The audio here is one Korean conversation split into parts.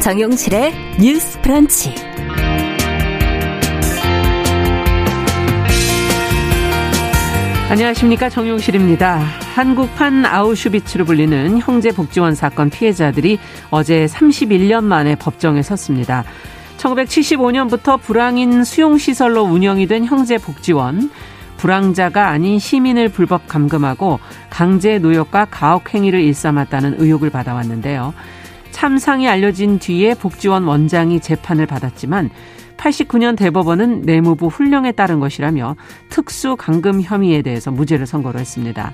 정용실의 뉴스 프런치. 안녕하십니까 정용실입니다. 한국판 아우슈비츠로 불리는 형제복지원 사건 피해자들이 어제 31년 만에 법정에 섰습니다. 1975년부터 불황인 수용시설로 운영이 된 형제복지원. 불황자가 아닌 시민을 불법 감금하고 강제 노역과 가혹행위를 일삼았다는 의혹을 받아왔는데요. 참상이 알려진 뒤에 복지원 원장이 재판을 받았지만 89년 대법원은 내무부 훈령에 따른 것이라며 특수 감금 혐의에 대해서 무죄를 선고를 했습니다.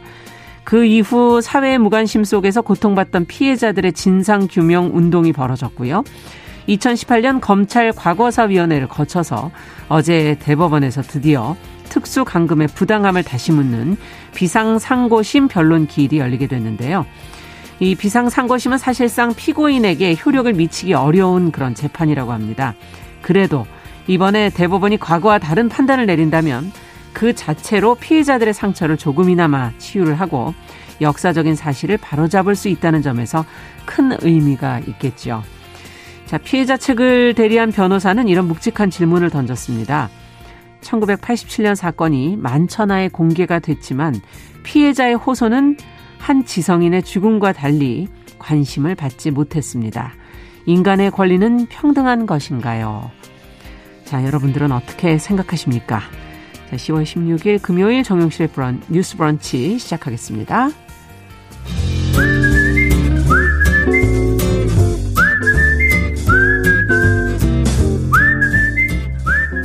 그 이후 사회의 무관심 속에서 고통받던 피해자들의 진상 규명 운동이 벌어졌고요. 2018년 검찰 과거사위원회를 거쳐서 어제 대법원에서 드디어 특수 감금의 부당함을 다시 묻는 비상상고심 변론 기일이 열리게 됐는데요. 이 비상상고심은 사실상 피고인에게 효력을 미치기 어려운 그런 재판이라고 합니다. 그래도 이번에 대법원이 과거와 다른 판단을 내린다면 그 자체로 피해자들의 상처를 조금이나마 치유를 하고 역사적인 사실을 바로잡을 수 있다는 점에서 큰 의미가 있겠죠. 자, 피해자 측을 대리한 변호사는 이런 묵직한 질문을 던졌습니다. 1987년 사건이 만천하에 공개가 됐지만 피해자의 호소는 한 지성인의 죽음과 달리 관심을 받지 못했습니다. 인간의 권리는 평등한 것인가요? 자, 여러분들은 어떻게 생각하십니까? 자, 10월 16일 금요일 정용실의 브런, 뉴스 브런치 시작하겠습니다.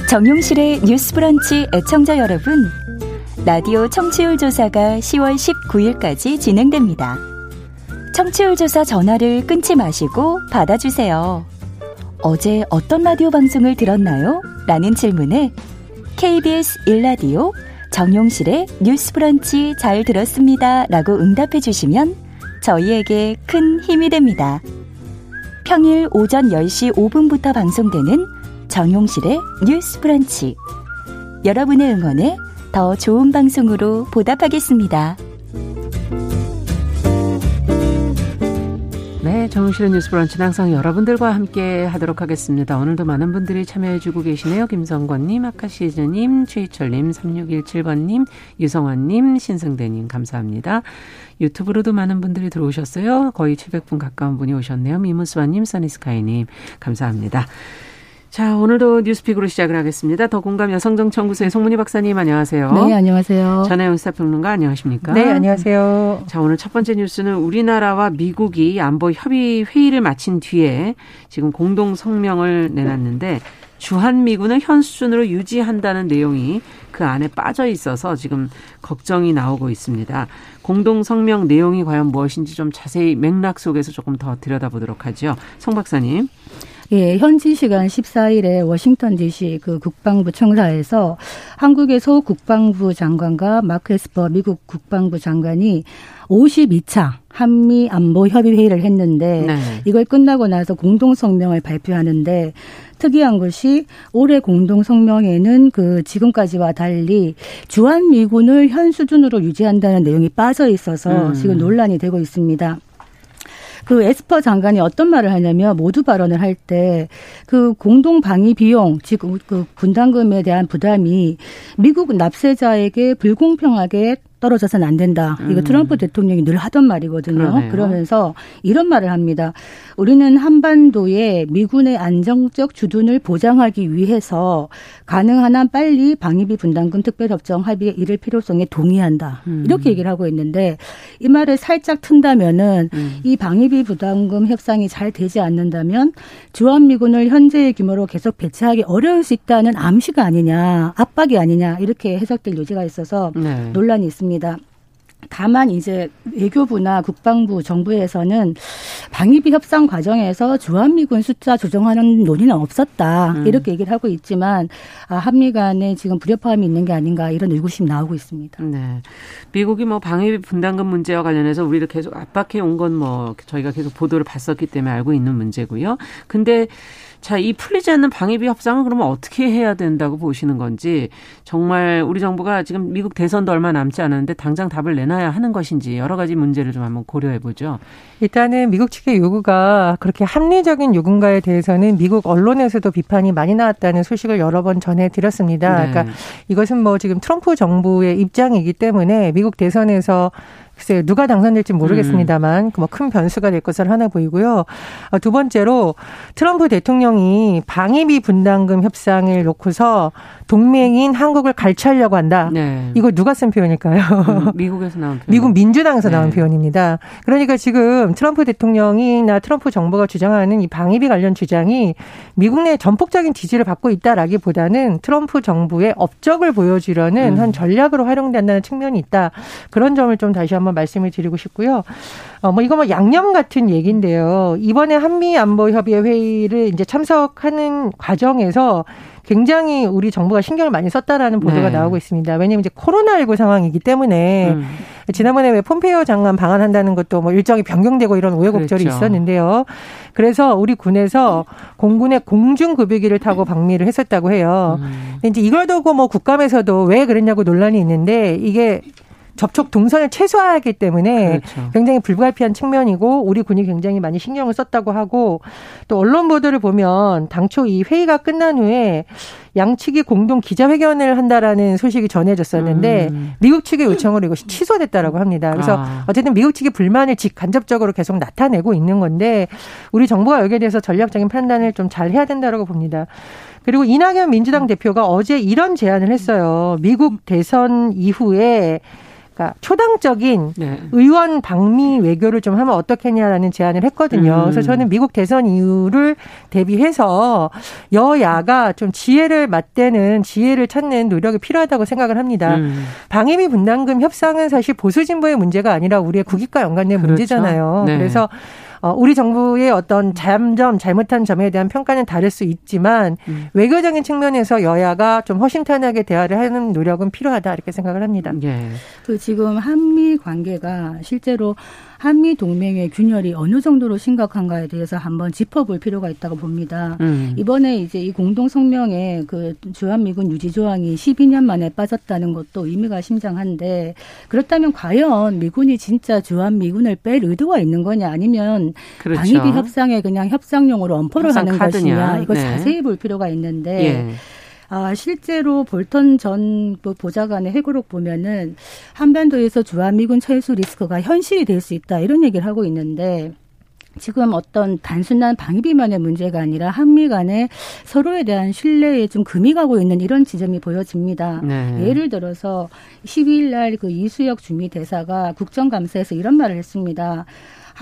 정용실의 뉴스 브런치 애청자 여러분, 라디오 청취율 조사가 10월 19일까지 진행됩니다. 청취율 조사 전화를 끊지 마시고 받아주세요. 어제 어떤 라디오 방송을 들었나요? 라는 질문에 KBS 1라디오 정용실의 뉴스 브런치 잘 들었습니다. 라고 응답해 주시면 저희에게 큰 힘이 됩니다. 평일 오전 10시 5분부터 방송되는 정용실의 뉴스 브런치. 여러분의 응원에 더 좋은 방송으로 보답하겠습니다. 네, 정용실의 뉴스 브런치는 항상 여러분들과 함께 하도록 하겠습니다. 오늘도 많은 분들이 참여해주고 계시네요. 김성권님, 아카시즈님, 최희철님, 3617번님, 유성환님, 신승대님, 감사합니다. 유튜브로도 많은 분들이 들어오셨어요. 거의 700분 가까운 분이 오셨네요. 미무스와님, 써니스카이님, 감사합니다. 자, 오늘도 뉴스픽으로 시작을 하겠습니다. 더 공감 여성정치연구소의 송문희 박사님 안녕하세요. 네, 안녕하세요. 전혜연 사평론가 안녕하십니까? 네, 안녕하세요. 자, 오늘 첫 번째 뉴스는 우리나라와 미국이 안보 협의 회의를 마친 뒤에 지금 공동 성명을 내놨는데 주한미군을 현 수준으로 유지한다는 내용이 그 안에 빠져 있어서 지금 걱정이 나오고 있습니다. 공동 성명 내용이 과연 무엇인지 좀 자세히 맥락 속에서 조금 더 들여다보도록 하죠. 송 박사님. 예, 현지 시간 14일에 워싱턴 DC 그 국방부 청사에서 한국의 소 국방부 장관과 마크 에스퍼 미국 국방부 장관이 52차 한미 안보 협의 회의를 했는데 네. 이걸 끝나고 나서 공동 성명을 발표하는데 특이한 것이 올해 공동 성명에는 그 지금까지와 달리 주한 미군을 현 수준으로 유지한다는 내용이 빠져 있어서 음. 지금 논란이 되고 있습니다. 그 에스퍼 장관이 어떤 말을 하냐면 모두 발언을 할 때 그 공동 방위 비용 지금 그 분담금에 대한 부담이 미국 납세자에게 불공평하게 떨어져서는 안 된다. 이거 음. 트럼프 대통령이 늘 하던 말이거든요. 그러네요. 그러면서 이런 말을 합니다. 우리는 한반도에 미군의 안정적 주둔을 보장하기 위해서 가능한 한 빨리 방위비 분담금 특별협정 합의에 이를 필요성에 동의한다. 음. 이렇게 얘기를 하고 있는데 이 말을 살짝 튼다면은 음. 이 방위비 부담금 협상이 잘 되지 않는다면 주한 미군을 현재의 규모로 계속 배치하기 어려울 수 있다는 암시가 아니냐, 압박이 아니냐 이렇게 해석될 요지가 있어서 네. 논란이 있습니다. 있습니다. 다만 이제 외교부나 국방부 정부에서는 방위비 협상 과정에서 주한미군 숫자 조정하는 논의는 없었다 음. 이렇게 얘기를 하고 있지만 아, 한미 간에 지금 불협화음이 있는 게 아닌가 이런 의구심이 나오고 있습니다. 네, 미국이 뭐 방위비 분담금 문제와 관련해서 우리를 계속 압박해 온 건 뭐 저희가 계속 보도를 봤었기 때문에 알고 있는 문제고요. 근데 자, 이 풀리지 않는 방위비 협상은 그러면 어떻게 해야 된다고 보시는 건지 정말 우리 정부가 지금 미국 대선도 얼마 남지 않았는데 당장 답을 내놔야 하는 것인지 여러 가지 문제를 좀 한번 고려해 보죠. 일단은 미국 측의 요구가 그렇게 합리적인 요구인가에 대해서는 미국 언론에서도 비판이 많이 나왔다는 소식을 여러 번 전해 드렸습니다. 네. 그러니까 이것은 뭐 지금 트럼프 정부의 입장이기 때문에 미국 대선에서 글쎄요, 누가 당선될지 모르겠습니다만, 음. 뭐큰 변수가 될 것을 하나 보이고요. 어, 두 번째로 트럼프 대통령이 방위비 분담금 협상을 놓고서 동맹인 한국을 갈취하려고 한다. 네. 이거 누가 쓴 표현일까요? 음, 미국에서 나온 표현. 미국 민주당에서 네. 나온 표현입니다. 그러니까 지금 트럼프 대통령이나 트럼프 정부가 주장하는 이 방위비 관련 주장이 미국 내 전폭적인 지지를 받고 있다라기보다는 트럼프 정부의 업적을 보여주려는 음. 한 전략으로 활용된다는 측면이 있다. 그런 점을 좀 다시 한번 말씀을 드리고 싶고요. 어, 뭐 이거 뭐 양념 같은 얘기인데요. 이번에 한미 안보 협의 회의를 이제 참석하는 과정에서 굉장히 우리 정부가 신경을 많이 썼다라는 보도가 네. 나오고 있습니다. 왜냐하면 이제 코로나19 상황이기 때문에 음. 지난번에 왜 폼페이오 장관 방한한다는 것도 뭐 일정이 변경되고 이런 우여곡절이 그렇죠. 있었는데요. 그래서 우리 군에서 공군의 공중급유기를 타고 방미를 했었다고 해요. 음. 근데 이제 이걸 두고 뭐 국감에서도 왜 그랬냐고 논란이 있는데 이게 접촉 동선을 최소화하기 때문에 그렇죠. 굉장히 불가피한 측면이고 우리 군이 굉장히 많이 신경을 썼다고 하고 또 언론 보도를 보면 당초 이 회의가 끝난 후에 양측이 공동 기자회견을 한다라는 소식이 전해졌었는데 음. 미국 측의 요청으로 이것이 취소됐다라고 합니다. 그래서 아. 어쨌든 미국 측이 불만을 직간접적으로 계속 나타내고 있는 건데 우리 정부가 여기에 대해서 전략적인 판단을 좀 잘 해야 된다라고 봅니다. 그리고 이낙연 민주당 대표가 어제 이런 제안을 했어요. 미국 대선 이후에 그러니까 초당적인 네. 의원 방미 외교를 좀 하면 어떻겠냐라는 제안을 했거든요. 음. 그래서 저는 미국 대선 이후를 대비해서 여야가 좀 지혜를 맞대는 지혜를 찾는 노력이 필요하다고 생각을 합니다. 음. 방위비 분담금 협상은 사실 보수 진보의 문제가 아니라 우리의 국익과 연관된 그렇죠. 문제잖아요. 네. 그래서 어, 우리 정부의 어떤 잠점 잘못한 점에 대한 평가는 다를 수 있지만 음. 외교적인 측면에서 여야가 좀 허심탄회하게 대화를 하는 노력은 필요하다 이렇게 생각을 합니다. 예. 그 지금 한미 관계가 실제로 한미 동맹의 균열이 어느 정도로 심각한가에 대해서 한번 짚어볼 필요가 있다고 봅니다. 음. 이번에 이제 이 공동 성명에 그 주한미군 유지 조항이 12년 만에 빠졌다는 것도 의미가 심장한데 그렇다면 과연 미군이 진짜 주한미군을 뺄 의도가 있는 거냐 아니면 그렇죠. 방위비 협상에 그냥 협상용으로 엄포를 하는 카드냐. 것이냐 이거 네. 자세히 볼 필요가 있는데 예. 아, 실제로 볼턴 전 보좌관의 회고록 보면은 한반도에서 주한미군 철수 리스크가 현실이 될 수 있다 이런 얘기를 하고 있는데 지금 어떤 단순한 방위비면의 문제가 아니라 한미 간에 서로에 대한 신뢰에 좀 금이 가고 있는 이런 지점이 보여집니다. 네. 예를 들어서 12일 날 그 이수혁 주미 대사가 국정감사에서 이런 말을 했습니다.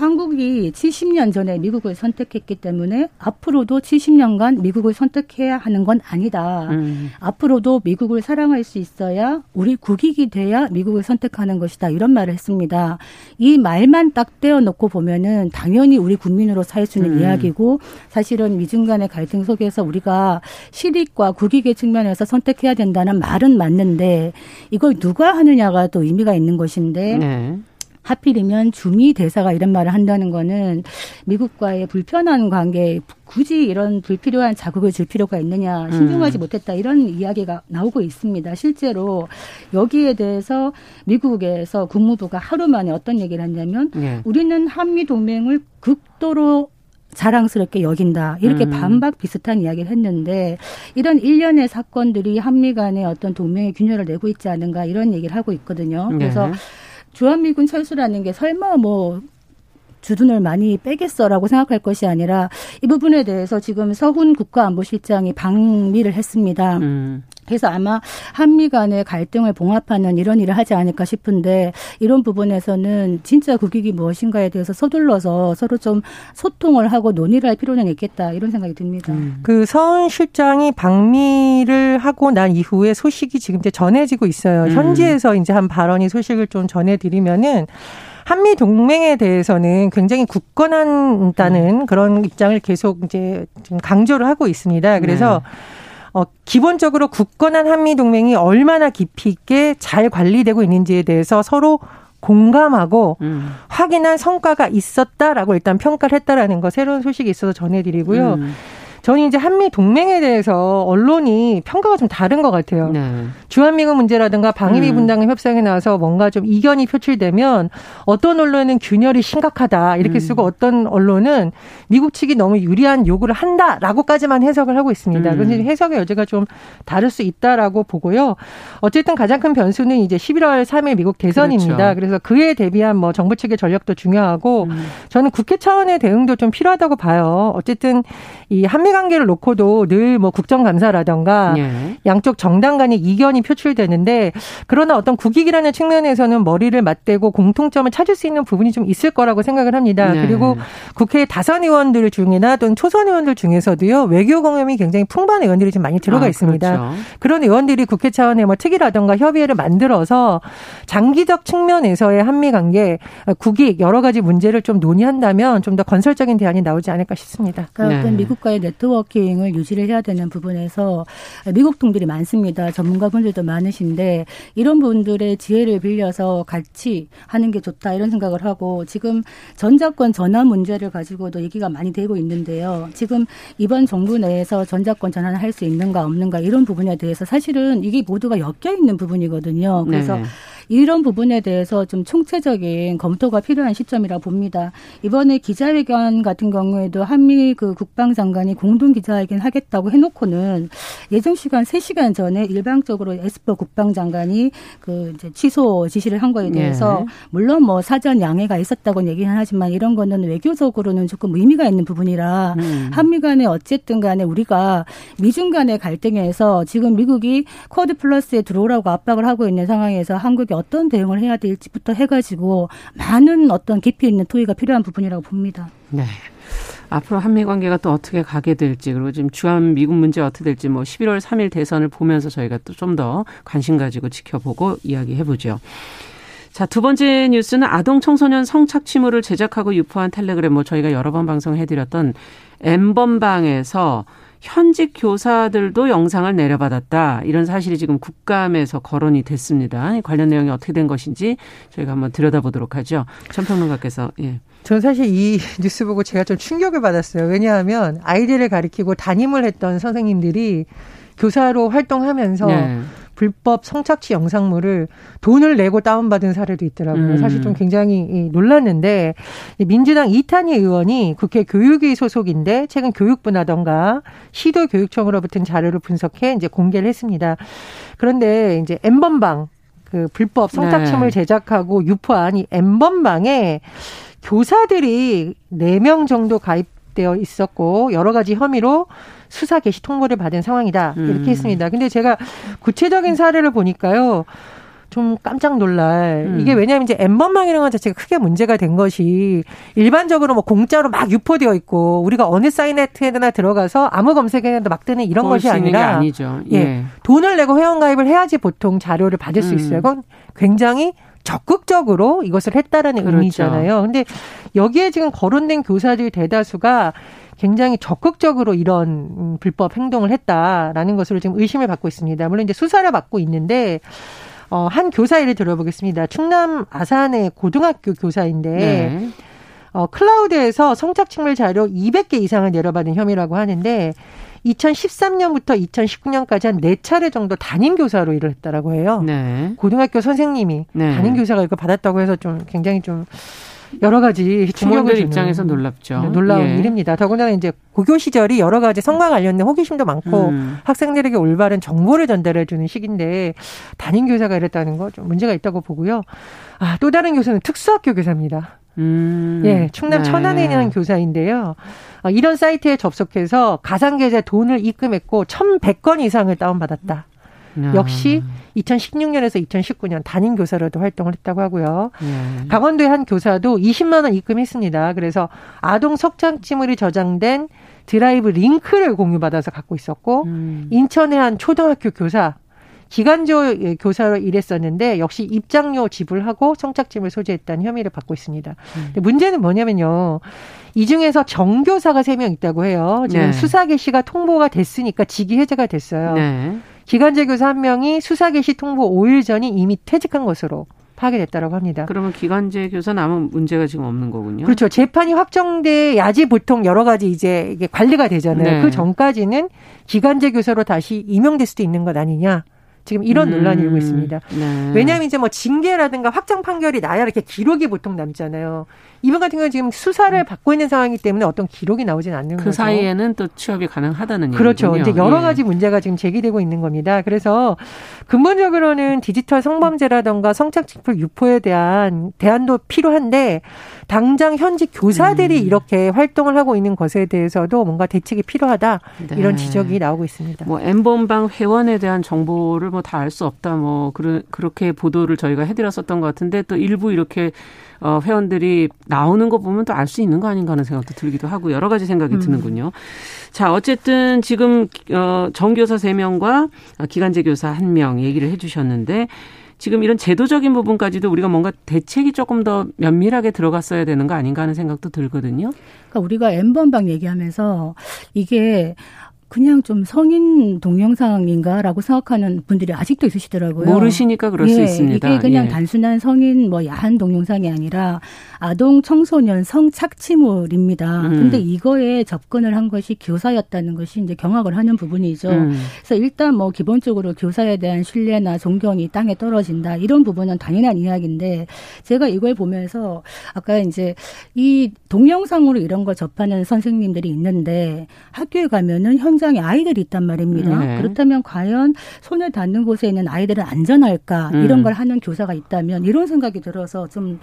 한국이 70년 전에 미국을 선택했기 때문에 앞으로도 70년간 미국을 선택해야 하는 건 아니다. 음. 앞으로도 미국을 사랑할 수 있어야 우리 국익이 돼야 미국을 선택하는 것이다. 이런 말을 했습니다. 이 말만 딱 떼어놓고 보면은 당연히 우리 국민으로 살수 있는 음. 이야기고 사실은 미중 간의 갈등 속에서 우리가 실익과 국익의 측면에서 선택해야 된다는 말은 맞는데 이걸 누가 하느냐가 또 의미가 있는 것인데 네. 하필이면 주미 대사가 이런 말을 한다는 거는 미국과의 불편한 관계에 굳이 이런 불필요한 자극을 줄 필요가 있느냐 신중하지 음. 못했다 이런 이야기가 나오고 있습니다. 실제로 여기에 대해서 미국에서 국무부가 하루 만에 어떤 얘기를 했냐면 네. 우리는 한미 동맹을 극도로 자랑스럽게 여긴다. 이렇게 음. 반박 비슷한 이야기를 했는데 이런 일련의 사건들이 한미 간의 어떤 동맹의 균열을 내고 있지 않은가 이런 얘기를 하고 있거든요. 그래서 네. 주한미군 철수라는 게 설마 뭐 주둔을 많이 빼겠어라고 생각할 것이 아니라 이 부분에 대해서 지금 서훈 국가안보실장이 방미를 했습니다. 음. 그래서 아마 한미 간의 갈등을 봉합하는 이런 일을 하지 않을까 싶은데 이런 부분에서는 진짜 국익이 무엇인가에 대해서 서둘러서 서로 좀 소통을 하고 논의를 할 필요는 있겠다 이런 생각이 듭니다. 음. 그 서훈 실장이 방미를 하고 난 이후에 소식이 지금 이제 전해지고 있어요. 음. 현지에서 이제 한 발언이 소식을 좀 전해드리면은 한미 동맹에 대해서는 굉장히 굳건한다는 음. 그런 입장을 계속 이제 좀 강조를 하고 있습니다. 그래서 네. 어, 기본적으로 굳건한 한미 동맹이 얼마나 깊이 있게 잘 관리되고 있는지에 대해서 서로 공감하고 음. 확인한 성과가 있었다라고 일단 평가를 했다라는 거 새로운 소식이 있어서 전해드리고요. 음. 저는 이제 한미 동맹에 대해서 언론이 평가가 좀 다른 것 같아요. 네. 주한미군 문제라든가 방위비 음. 분담금 협상에 나와서 뭔가 좀 이견이 표출되면 어떤 언론은 균열이 심각하다 이렇게 음. 쓰고 어떤 언론은 미국 측이 너무 유리한 요구를 한다라고까지만 해석을 하고 있습니다. 음. 그래서 해석의 여지가 좀 다를 수 있다라고 보고요. 어쨌든 가장 큰 변수는 이제 11월 3일 미국 대선입니다. 그렇죠. 그래서 그에 대비한 뭐 정부 측의 전력도 중요하고 음. 저는 국회 차원의 대응도 좀 필요하다고 봐요. 어쨌든 이 한미 관계를 놓고도 늘 뭐 국정감사라던가 예. 양쪽 정당 간의 이견이 표출되는데 그러나 어떤 국익이라는 측면에서는 머리를 맞대고 공통점을 찾을 수 있는 부분이 좀 있을 거라고 생각을 합니다. 네. 그리고 국회 다선 의원들 중이나 또는 초선 의원들 중에서도요 외교 경험이 굉장히 풍부한 의원들이 좀 많이 들어가 아, 있습니다. 그렇죠. 그런 의원들이 국회 차원의 뭐 특위라던가 협의회를 만들어서 장기적 측면에서의 한미 관계 국익 여러 가지 문제를 좀 논의한다면 좀 더 건설적인 대안이 나오지 않을까 싶습니다. 그러니까 네. 미국과의 네트워킹을 유지를 해야 되는 부분에서 미국 동들이 많습니다. 전문가분들도 많으신데 이런 분들의 지혜를 빌려서 같이 하는 게 좋다 이런 생각을 하고 지금 전자권 전환 문제를 가지고도 얘기가 많이 되고 있는데요. 지금 이번 정부 내에서 전자권 전환을 할 수 있는가 없는가 이런 부분에 대해서 사실은 이게 모두가 엮여 있는 부분이거든요. 그래서 네. 이런 부분에 대해서 좀 총체적인 검토가 필요한 시점이라 봅니다. 이번에 기자회견 같은 경우에도 한미 그 국방장관이 공동 기자회견 하겠다고 해놓고는 예정 시간 3시간 전에 일방적으로 에스퍼 국방장관이 그 이제 취소 지시를 한 거에 대해서 네. 물론 뭐 사전 양해가 있었다고 얘기는 하지만 이런 거는 외교적으로는 조금 의미가 있는 부분이라 음. 한미 간에 어쨌든 간에 우리가 미중 간의 갈등에서 지금 미국이 쿼드 플러스에 들어오라고 압박을 하고 있는 상황에서 한국이 어떤 대응을 해야 될지부터 해가지고 많은 어떤 깊이 있는 토의가 필요한 부분이라고 봅니다. 네. 앞으로 한미 관계가 또 어떻게 가게 될지 그리고 지금 주한 미국 문제 어떻게 될지 뭐 11월 3일 대선을 보면서 저희가 또 좀 더 관심 가지고 지켜보고 이야기해 보죠. 자, 두 번째 뉴스는 아동 청소년 성착취물을 제작하고 유포한 텔레그램 뭐 저희가 여러 번 방송해 드렸던 엠번방에서 현직 교사들도 영상을 내려받았다. 이런 사실이 지금 국감에서 거론이 됐습니다. 관련 내용이 어떻게 된 것인지 저희가 한번 들여다보도록 하죠. 전평론가께서 예. 저는 사실 이 뉴스 보고 제가 좀 충격을 받았어요. 왜냐하면 아이들을 가리키고 담임을 했던 선생님들이 교사로 활동하면서 네. 불법 성착취 영상물을 돈을 내고 다운받은 사례도 있더라고요. 음. 사실 좀 굉장히 놀랐는데 민주당 이탄희 의원이 국회 교육위 소속인데 최근 교육부나던가 시도 교육청으로부터 자료를 분석해 이제 공개를 했습니다. 그런데 이제 엠번방 그 불법 성착취물 네. 제작하고 유포한 이 엠번방에 교사들이 4명 정도 가입되어 있었고 여러 가지 혐의로 수사 개시 통보를 받은 상황이다. 이렇게 음. 했습니다. 근데 제가 구체적인 사례를 보니까요. 좀 깜짝 놀랄. 음. 이게 왜냐하면 이제 엠번망이라는 것 자체가 크게 문제가 된 것이 일반적으로 뭐 공짜로 막 유포되어 있고 우리가 어느 사이트에나 들어가서 아무 검색에도 막 뜨는 이런 것이 아니라 아니죠. 예. 예. 돈을 내고 회원가입을 해야지 보통 자료를 받을 수 음. 있어요. 그건 굉장히 적극적으로 이것을 했다라는 그렇죠. 의미잖아요. 근데 여기에 지금 거론된 교사들 대다수가 굉장히 적극적으로 이런 음, 불법 행동을 했다라는 것으로 지금 의심을 받고 있습니다. 물론 이제 수사를 받고 있는데 어, 한 교사 예를 들어보겠습니다. 충남 아산의 고등학교 교사인데 네. 어, 클라우드에서 성착취물 자료 200개 이상을 내려받은 혐의라고 하는데 2013년부터 2019년까지 한 네 차례 정도 담임 교사로 일을 했다라고 해요. 네. 고등학교 선생님이 네. 담임 교사가 이거 받았다고 해서 좀 굉장히 좀 여러 가지 충격을 입장에서 놀랍죠. 네, 놀라운 예. 일입니다. 더군다나 이제 고교 시절이 여러 가지 성과 관련된 호기심도 많고 음. 학생들에게 올바른 정보를 전달해 주는 시기인데 담임 교사가 이랬다는 거 좀 문제가 있다고 보고요. 아, 또 다른 교사는 특수학교 교사입니다. 음. 예, 충남 네. 천안에 있는 교사인데요. 어, 이런 사이트에 접속해서 가상계좌 돈을 입금했고 1,100건 이상을 다운받았다. 야. 역시 2016년에서 2019년 담임 교사로도 활동을 했다고 하고요. 예. 강원도의 한 교사도 20만 원 입금했습니다. 그래서 아동 석장치물이 저장된 드라이브 링크를 공유받아서 갖고 있었고 음. 인천의 한 초등학교 교사 기간조 교사로 일했었는데 역시 입장료 지불하고 성착취물 소지했다는 혐의를 받고 있습니다. 음. 문제는 뭐냐면요. 이 중에서 정교사가 세 명 있다고 해요. 지금 네. 수사 개시가 통보가 됐으니까 직위 해제가 됐어요. 네. 기간제 교사 한 명이 수사 개시 통보 5일 전이 이미 퇴직한 것으로 파악됐다라고 합니다. 그러면 기간제 교사는 아무 문제가 지금 없는 거군요. 그렇죠. 재판이 확정돼야지 보통 여러 가지 이제 이게 관리가 되잖아요. 네. 그 전까지는 기간제 교사로 다시 임명될 수도 있는 것 아니냐. 지금 이런 음. 논란이 일고 있습니다. 네. 왜냐하면 이제 뭐 징계라든가 확정 판결이 나야 이렇게 기록이 보통 남잖아요. 이번 같은 경우는 지금 수사를 음. 받고 있는 상황이기 때문에 어떤 기록이 나오진 않는 그 거죠. 그 사이에는 또 취업이 가능하다는 그렇죠. 얘기군요. 이제 여러 예. 가지 문제가 지금 제기되고 있는 겁니다. 그래서 근본적으로는 디지털 성범죄라든가 성착취풀 유포에 대한 대안도 필요한데 당장 현직 교사들이 음. 이렇게 활동을 하고 있는 것에 대해서도 뭔가 대책이 필요하다 네. 이런 지적이 나오고 있습니다. 뭐 엠번방 회원에 대한 정보를 뭐 다 알 수 없다 뭐 그런 그렇게 보도를 저희가 해드렸었던 것 같은데 또 일부 이렇게 어, 회원들이 나오는 거 보면 또 알 수 있는 거 아닌가 하는 생각도 들기도 하고 여러 가지 생각이 음. 드는군요. 자, 어쨌든 지금 어, 정교사 3명과 기간제 교사 1명 얘기를 해 주셨는데 지금 이런 제도적인 부분까지도 우리가 뭔가 대책이 조금 더 면밀하게 들어갔어야 되는 거 아닌가 하는 생각도 들거든요. 그러니까 우리가 N번방 얘기하면서 이게 그냥 좀 성인 동영상인가라고 생각하는 분들이 아직도 있으시더라고요. 모르시니까 그럴 예, 수 있습니다. 이게 그냥 예. 단순한 성인 뭐 야한 동영상이 아니라 아동 청소년 성 착취물입니다. 음. 근데 이거에 접근을 한 것이 교사였다는 것이 이제 경악을 하는 부분이죠. 음. 그래서 일단 뭐 기본적으로 교사에 대한 신뢰나 존경이 땅에 떨어진다 이런 부분은 당연한 이야기인데 제가 이걸 보면서 아까 이제 이 동영상으로 이런 걸 접하는 선생님들이 있는데 학교에 가면은 현 현장에 아이들이 있단 말입니다. 네. 그렇다면 과연 손을 닿는 곳에 있는 아이들은 안전할까 음. 이런 걸 하는 교사가 있다면 이런 생각이 들어서 좀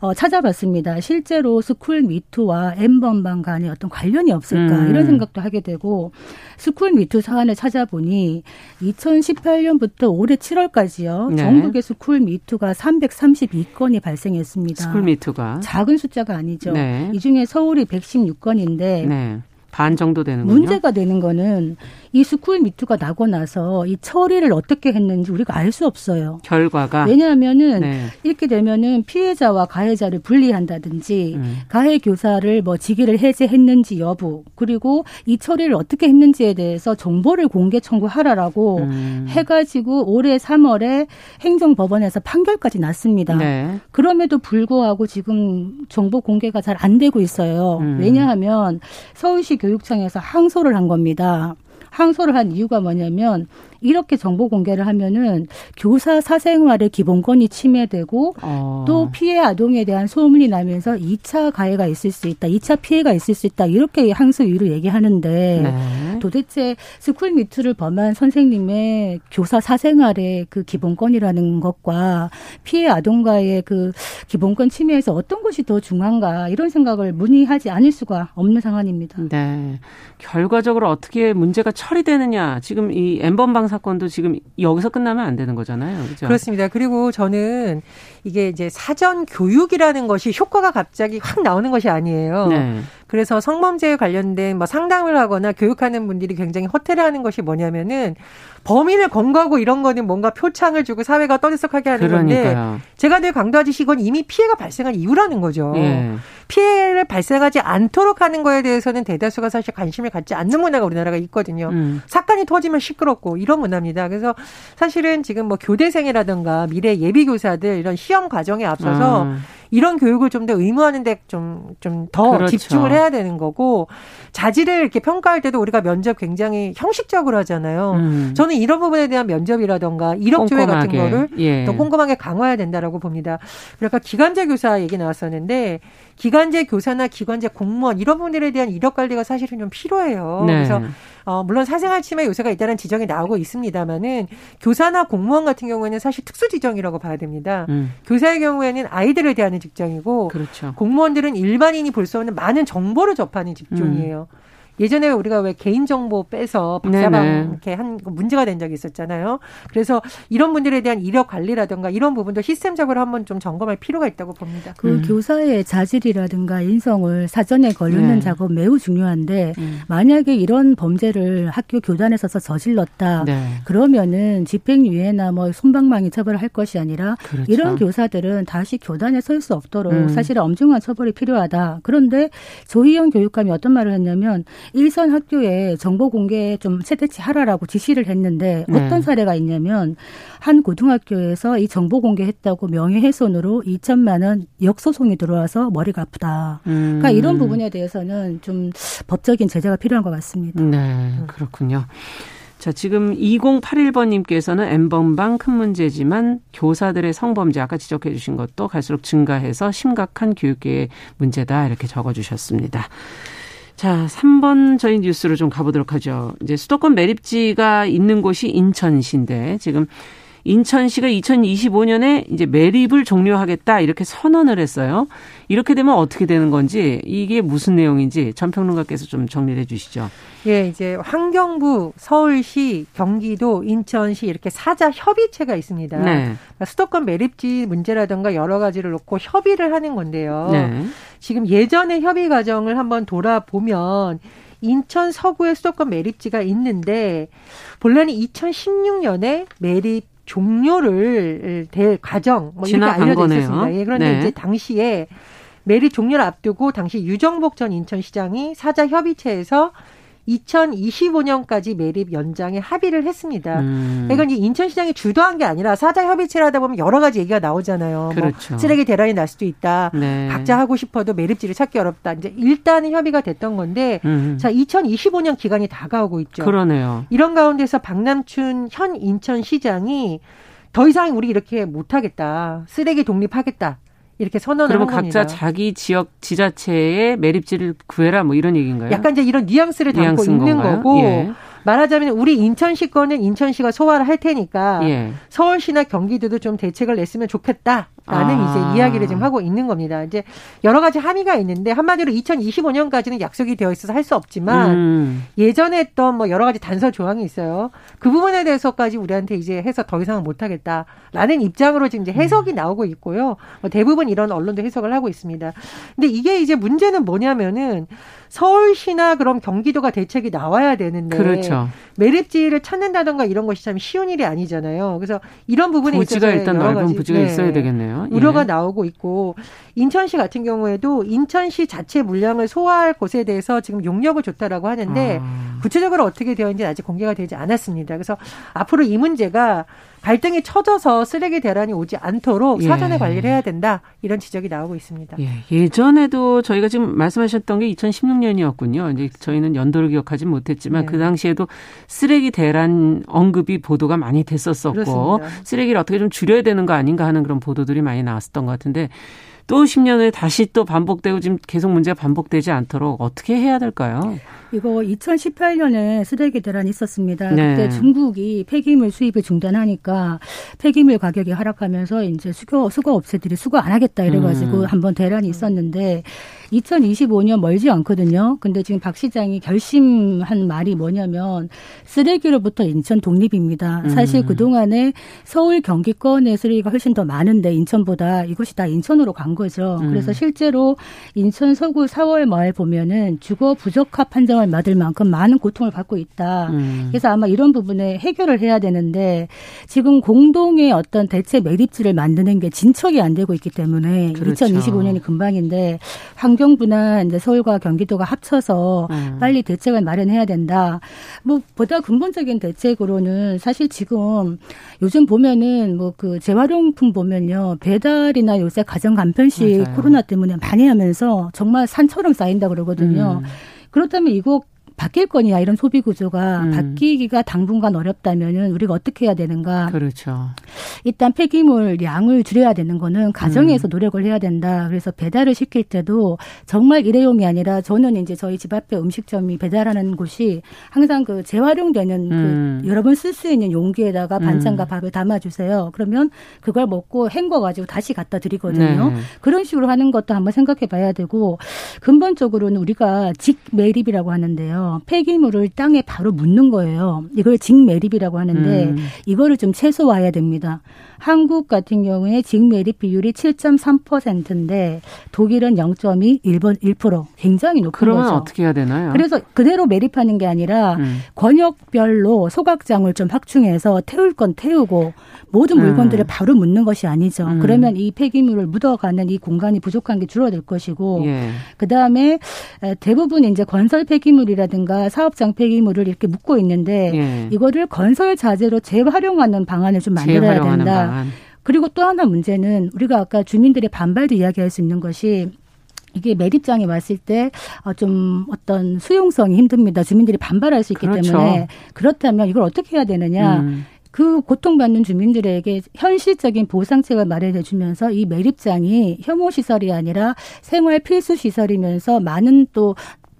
어, 찾아봤습니다. 실제로 스쿨 미투와 N번방 간에 어떤 관련이 없을까 음. 이런 생각도 하게 되고 스쿨 미투 사안을 찾아보니 2018년부터 올해 7월까지요. 네. 전국의 스쿨 미투가 332건이 발생했습니다. 스쿨 미투가 작은 숫자가 아니죠. 네. 이 중에 서울이 116건인데 네. 반 정도 되는군요. 문제가 되는 거는 이 스쿨 미투가 나고 나서 이 처리를 어떻게 했는지 우리가 알 수 없어요. 결과가 왜냐하면은 네. 이렇게 되면은 피해자와 가해자를 분리한다든지 음. 가해 교사를 뭐 직위를 해제했는지 여부 그리고 이 처리를 어떻게 했는지에 대해서 정보를 공개 청구하라라고 음. 해가지고 올해 3월에 행정법원에서 판결까지 났습니다. 네. 그럼에도 불구하고 지금 정보 공개가 잘 안 되고 있어요. 음. 왜냐하면 서울시 교육청에서 항소를 한 겁니다. 항소를 한 이유가 뭐냐면 이렇게 정보 공개를 하면은 교사 사생활의 기본권이 침해되고 어. 또 피해 아동에 대한 소문이 나면서 2차 가해가 있을 수 있다. 2차 피해가 있을 수 있다. 이렇게 항소 이유로 얘기하는데 네. 도대체 스쿨 미투를 범한 선생님의 교사 사생활의 그 기본권이라는 것과 피해 아동과의 그 기본권 침해에서 어떤 것이 더 중요한가 이런 생각을 문의하지 않을 수가 없는 상황입니다. 네. 결과적으로 어떻게 문제가 처 리되느냐. 지금 이 엠번방 사건도 지금 여기서 끝나면 안 되는 거잖아요. 그렇죠? 그렇습니다. 그리고 저는 이게 이제 사전 교육이라는 것이 효과가 갑자기 확 나오는 것이 아니에요. 네. 그래서 성범죄에 관련된 뭐 상담을 하거나 교육하는 분들이 굉장히 허태를 것이 뭐냐면은 범인을 검거하고 이런 거는 뭔가 표창을 주고 사회가 떠들썩하게 하는 그러니까요. 건데 제가 늘 강조하듯이 이건 이미 피해가 발생한 이유라는 거죠. 예. 피해를 발생하지 않도록 하는 거에 대해서는 대다수가 사실 관심을 갖지 않는 문화가 우리나라가 있거든요. 음. 사건이 터지면 시끄럽고 이런 문화입니다. 그래서 사실은 지금 뭐 교대생이라든가 미래 예비 교사들 이런 시험 과정에 앞서서 음. 이런 교육을 좀 더 의무화하는 데 좀 좀더 그렇죠. 집중을 해야 되는 거고 자질을 이렇게 평가할 때도 우리가 면접 굉장히 형식적으로 하잖아요. 음. 저는 이런 부분에 대한 면접이라던가 이력 조회 같은 거를 예. 더 꼼꼼하게 강화해야 된다라고 봅니다. 그러니까 기간제 교사 얘기 나왔었는데 기간제 교사나 기관제 공무원 이런 분들에 대한 이력 관리가 사실은 좀 필요해요. 네. 그래서 어, 물론 사생활 침해 요소가 있다는 지적이 나오고 있습니다만은 교사나 공무원 같은 경우에는 사실 특수 지정이라고 봐야 됩니다. 음. 교사의 경우에는 아이들을 대하는 직장이고 그렇죠. 공무원들은 일반인이 볼 수 없는 많은 정보를 접하는 직종이에요. 음. 예전에 우리가 왜 개인정보 빼서 박사방 네네. 이렇게 한 문제가 된 적이 있었잖아요. 그래서 이런 분들에 대한 이력 관리라든가 이런 부분도 시스템적으로 한번 좀 점검할 필요가 있다고 봅니다. 그 음. 교사의 자질이라든가 인성을 사전에 걸르는 네. 작업 매우 중요한데 음. 만약에 이런 범죄를 학교 교단에서 저질렀다. 네. 그러면은 집행유예나 뭐 손방망이 처벌을 할 것이 아니라 그렇죠. 이런 교사들은 다시 교단에 설 수 없도록 음. 사실은 엄중한 처벌이 필요하다. 그런데 조희영 교육감이 어떤 말을 했냐면 일선 학교에 정보 공개 좀 최대치 하라라고 지시를 했는데 네. 어떤 사례가 있냐면 한 고등학교에서 이 정보 공개했다고 명예훼손으로 2천만 원 역소송이 들어와서 머리가 아프다. 음. 그러니까 이런 부분에 대해서는 좀 법적인 제재가 필요한 것 같습니다. 네, 그렇군요. 자, 지금 2081번님께서는 엠번방 큰 문제지만 교사들의 성범죄 아까 지적해 주신 것도 갈수록 증가해서 심각한 교육계의 문제다 이렇게 적어 주셨습니다. 자, 3번 저희 뉴스로 좀 가보도록 하죠. 이제 수도권 매립지가 있는 곳이 인천시인데 지금 인천시가 2025년에 이제 매립을 종료하겠다 이렇게 선언을 했어요. 이렇게 되면 어떻게 되는 건지 이게 무슨 내용인지 전평론가께서 좀 정리해 주시죠. 예, 이제 환경부, 서울시, 경기도, 인천시 이렇게 사자 협의체가 있습니다. 네. 그러니까 수도권 매립지 문제라든가 여러 가지를 놓고 협의를 하는 건데요. 네. 지금 예전의 협의 과정을 한번 돌아보면 인천 서구에 수도권 매립지가 있는데 본래는 2016년에 매립 종료를 될 과정 뭐 이렇게 알려져 거네요. 있었습니다. 예, 그런데 네. 이제 당시에 매립 종료를 앞두고 당시 유정복 전 인천시장이 사자 협의체에서 2025년까지 매립 연장에 합의를 했습니다. 음. 그러니까 이제 인천시장이 주도한 게 아니라 사자 협의체를 하다 보면 여러 가지 얘기가 나오잖아요. 뭐 그렇죠. 뭐 쓰레기 대란이 날 수도 있다. 네. 각자 하고 싶어도 매립지를 찾기 어렵다. 이제 일단은 협의가 됐던 건데 음. 자 2025년 기간이 다가오고 있죠. 그러네요. 이런 가운데서 박남춘 현 인천시장이 더 이상 우리 이렇게 못하겠다. 쓰레기 독립하겠다. 이렇게 선언을 그러면 각자 자기 지역 지자체의 매립지를 구해라 뭐 이런 얘기인가요? 약간 이제 이런 뉘앙스를 담고 있는 건가요? 거고 예. 말하자면 우리 인천시 거는 인천시가 소화를 할 테니까 예. 서울시나 경기도도 좀 대책을 냈으면 좋겠다. 라는 아. 이제 이야기를 지금 하고 있는 겁니다. 이제 여러 가지 함의가 있는데 한마디로 2025년까지는 약속이 되어 있어서 할 수 없지만 음. 예전에 했던 뭐 여러 가지 단서 조항이 있어요. 그 부분에 대해서까지 우리한테 이제 해서 더 이상은 못 하겠다라는 입장으로 지금 이제 해석이 음. 나오고 있고요. 뭐 대부분 이런 언론도 해석을 하고 있습니다. 근데 이게 이제 문제는 뭐냐면은 서울시나 그럼 경기도가 대책이 나와야 되는데 그렇죠. 매립지를 찾는다던가 이런 것이 참 쉬운 일이 아니잖아요. 그래서 이런 부분에 부지가 있어서 일단 넓은 부지가 네. 있어야 되겠네요. 예. 우려가 나오고 있고 인천시 같은 경우에도 인천시 자체 물량을 소화할 곳에 대해서 지금 용역을 좋다라고 하는데 아. 구체적으로 어떻게 되어 있는지 아직 공개가 되지 않았습니다. 그래서 앞으로 이 문제가 갈등이 쳐져서 쓰레기 대란이 오지 않도록 예. 사전에 예. 관리를 해야 된다 이런 지적이 나오고 있습니다. 예. 전에도 저희가 지금 말씀하셨던 게 2016년이었군요. 이제 저희는 연도를 기억하지 못했지만 네. 그 당시에도 쓰레기 대란 언급이 보도가 많이 됐었었고 그렇습니다. 쓰레기를 어떻게 좀 줄여야 되는 거 아닌가 하는 그런 보도들이 많이 나왔었던 것 같은데 또 10년 후에 다시 또 반복되고 지금 계속 문제가 반복되지 않도록 어떻게 해야 될까요? 이거 2018년에 쓰레기 대란이 있었습니다. 네. 그때 중국이 폐기물 수입을 중단하니까 폐기물 가격이 하락하면서 이제 수거 수거 업체들이 수거 안 하겠다 이래가지고 음. 한번 대란이 있었는데 2025년 멀지 않거든요. 근데 지금 박 시장이 결심한 말이 뭐냐면 쓰레기로부터 인천 독립입니다. 사실 음. 그동안에 서울 경기권의 쓰레기가 훨씬 더 많은데 인천보다 이것이 다 인천으로 간 거죠. 음. 그래서 실제로 인천 서구 4월 말 보면은 주거 부적합 판정을 받을 만큼 많은 고통을 받고 있다. 음. 그래서 아마 이런 부분에 해결을 해야 되는데 지금 공동의 어떤 대체 매립지를 만드는 게 진척이 안 되고 있기 때문에 그렇죠. 2025년이 금방인데 환경부나 이제 서울과 경기도가 합쳐서 음. 빨리 대책을 마련해야 된다. 뭐 보다 근본적인 대책으로는 사실 지금 요즘 보면은 뭐 그 재활용품 보면요 배달이나 요새 가정 간편식 맞아요. 코로나 때문에 많이 하면서 정말 산처럼 쌓인다 그러거든요. 음. 그렇다면 이거 바뀔 거냐 이런 소비 구조가 음. 바뀌기가 당분간 어렵다면은 우리가 어떻게 해야 되는가? 그렇죠. 일단 폐기물 양을 줄여야 되는 거는 가정에서 음. 노력을 해야 된다. 그래서 배달을 시킬 때도 정말 일회용이 아니라 저는 이제 저희 집 앞에 음식점이 배달하는 곳이 항상 그 재활용되는 그 음. 그 여러 번 쓸 수 있는 용기에다가 음. 반찬과 밥을 담아 주세요. 그러면 그걸 먹고 헹궈 가지고 다시 갖다 드리거든요. 네. 그런 식으로 하는 것도 한번 생각해 봐야 되고 근본적으로는 우리가 직매립이라고 하는데요. 폐기물을 땅에 바로 묻는 거예요. 이걸 직매립이라고 하는데 음. 이거를 좀 최소화해야 됩니다. 한국 같은 경우에 직매립 비율이 7.3%인데 독일은 0.2, 일본 1% 굉장히 높은 그러면 거죠. 어떻게 해야 되나요? 그래서 그대로 매립하는 게 아니라 음. 권역별로 소각장을 좀 확충해서 태울 건 태우고 모든 음. 물건들을 음. 바로 묻는 것이 아니죠. 음. 그러면 이 폐기물을 묻어가는 이 공간이 부족한 게 줄어들 것이고 예. 그다음에 대부분 이제 건설 폐기물이라든가 폐기물이라든가 사업장 폐기물을 이렇게 묶고 있는데 예. 이거를 건설 자재로 재활용하는 방안을 좀 만들어야 된다. 방안. 그리고 또 하나 문제는 우리가 아까 주민들의 반발도 이야기할 수 있는 것이 이게 매립장에 왔을 때좀 어, 어떤 수용성이 힘듭니다. 주민들이 반발할 수 있기 그렇죠. 때문에 그렇다면 이걸 어떻게 해야 되느냐. 음. 그 고통받는 주민들에게 현실적인 보상책을 마련해 주면서 이 매립장이 혐오 시설이 아니라 생활 필수 시설이면서 많은 또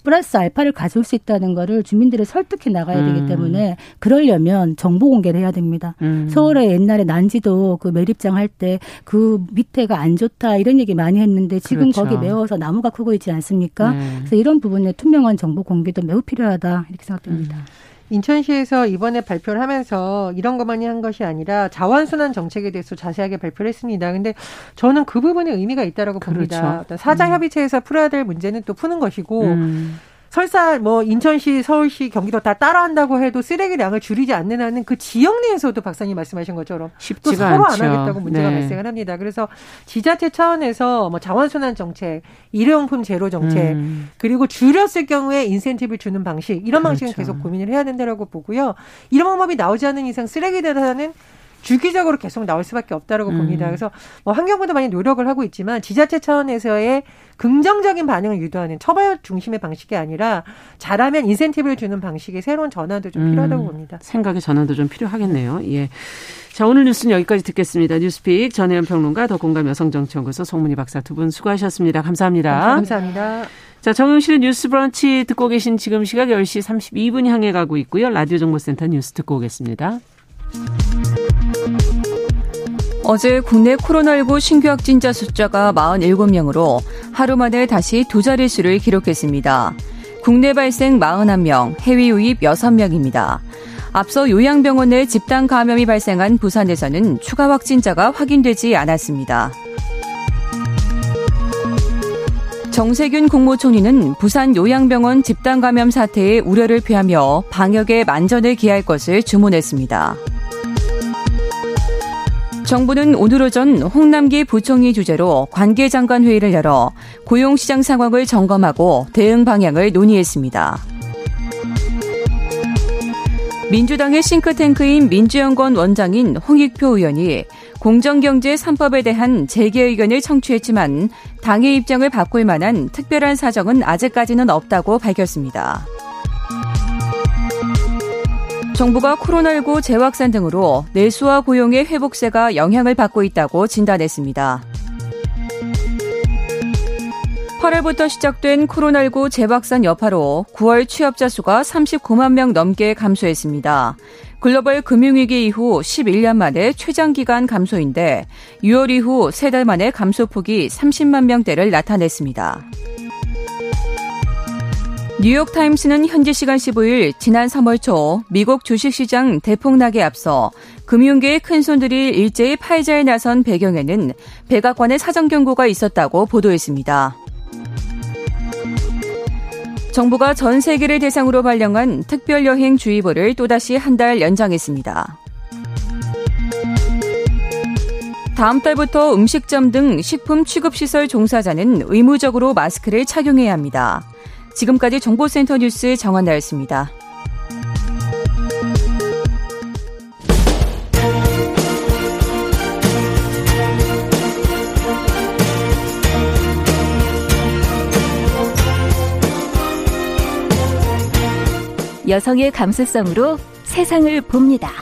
플러스 알파를 가져올 수 있다는 거를 주민들을 설득해 나가야 되기 음. 때문에 그러려면 정보 공개를 해야 됩니다. 음. 서울에 옛날에 난지도 그 매립장 할 때 그 밑에가 안 좋다 이런 얘기 많이 했는데 지금 그렇죠. 거기 메워서 나무가 크고 있지 않습니까? 네. 그래서 이런 부분에 투명한 정보 공개도 매우 필요하다 이렇게 생각됩니다. 음. 인천시에서 이번에 발표를 하면서 이런 것만이 한 것이 아니라 자원순환 정책에 대해서 자세하게 발표를 했습니다. 근데 저는 그 부분에 의미가 있다라고 그렇죠. 봅니다. 사자 협의체에서 풀어야 될 문제는 또 푸는 것이고 음. 설사 뭐 인천시, 서울시, 경기도 다 따라한다고 해도 쓰레기량을 줄이지 않는 한은 그 지역 내에서도 박사님 말씀하신 것처럼 또 서로 않죠. 안 하겠다고 문제가 네. 발생을 합니다. 그래서 지자체 차원에서 뭐 자원순환 정책, 일회용품 제로 정책, 음. 그리고 줄였을 경우에 인센티브를 주는 방식 이런 방식은 그렇죠. 계속 고민을 해야 된다라고 보고요. 이런 방법이 나오지 않는 이상 쓰레기 대란은 주기적으로 계속 나올 수밖에 없다라고 음. 봅니다. 그래서 뭐 환경부도 많이 노력을 하고 있지만 지자체 차원에서의 긍정적인 반응을 유도하는 처벌 중심의 방식이 아니라 잘하면 인센티브를 주는 방식의 새로운 전환도 좀 필요하다고 음. 봅니다. 생각의 전환도 좀 필요하겠네요. 예. 자, 오늘 뉴스는 여기까지 듣겠습니다. 뉴스픽 전혜연 평론가 더 공감 여성정치연구소 송문희 박사 두 분 수고하셨습니다. 감사합니다. 감사합니다. 자, 정영실의 뉴스 브런치 듣고 계신 지금 시각 10시 32분 향해 가고 있고요. 라디오 정보센터 뉴스 듣고 오겠습니다. 어제 국내 코로나19 신규 확진자 숫자가 47명으로 하루 만에 다시 두 자릿수를 기록했습니다. 국내 발생 41명, 해외 유입 6명입니다. 앞서 요양병원 내 집단 감염이 발생한 부산에서는 추가 확진자가 확인되지 않았습니다. 정세균 국무총리는 부산 요양병원 집단 감염 사태에 우려를 표하며 방역에 만전을 기할 것을 주문했습니다. 정부는 오늘 오전 홍남기 부총리 주재로 관계장관 회의를 열어 고용시장 상황을 점검하고 대응 방향을 논의했습니다. 민주당의 싱크탱크인 민주연구원 원장인 홍익표 의원이 공정경제 3법에 대한 재개 의견을 청취했지만 당의 입장을 바꿀 만한 특별한 사정은 아직까지는 없다고 밝혔습니다. 정부가 코로나19 재확산 등으로 내수와 고용의 회복세가 영향을 받고 있다고 진단했습니다. 8월부터 시작된 코로나19 재확산 여파로 9월 취업자 수가 39만 명 넘게 감소했습니다. 글로벌 금융위기 이후 11년 만에 최장기간 감소인데 6월 이후 3달 만에 감소폭이 30만 명대를 나타냈습니다. 뉴욕타임스는 현지 시간 15일 지난 3월 초 미국 주식시장 대폭락에 앞서 금융계의 큰손들이 일제히 팔자에 나선 배경에는 백악관의 사정 경고가 있었다고 보도했습니다. 정부가 전 세계를 대상으로 발령한 특별여행주의보를 또다시 한 달 연장했습니다. 다음 달부터 음식점 등 식품 취급시설 종사자는 의무적으로 마스크를 착용해야 합니다. 지금까지 정보센터 뉴스 정한나였습니다. 여성의 감수성으로 세상을 봅니다.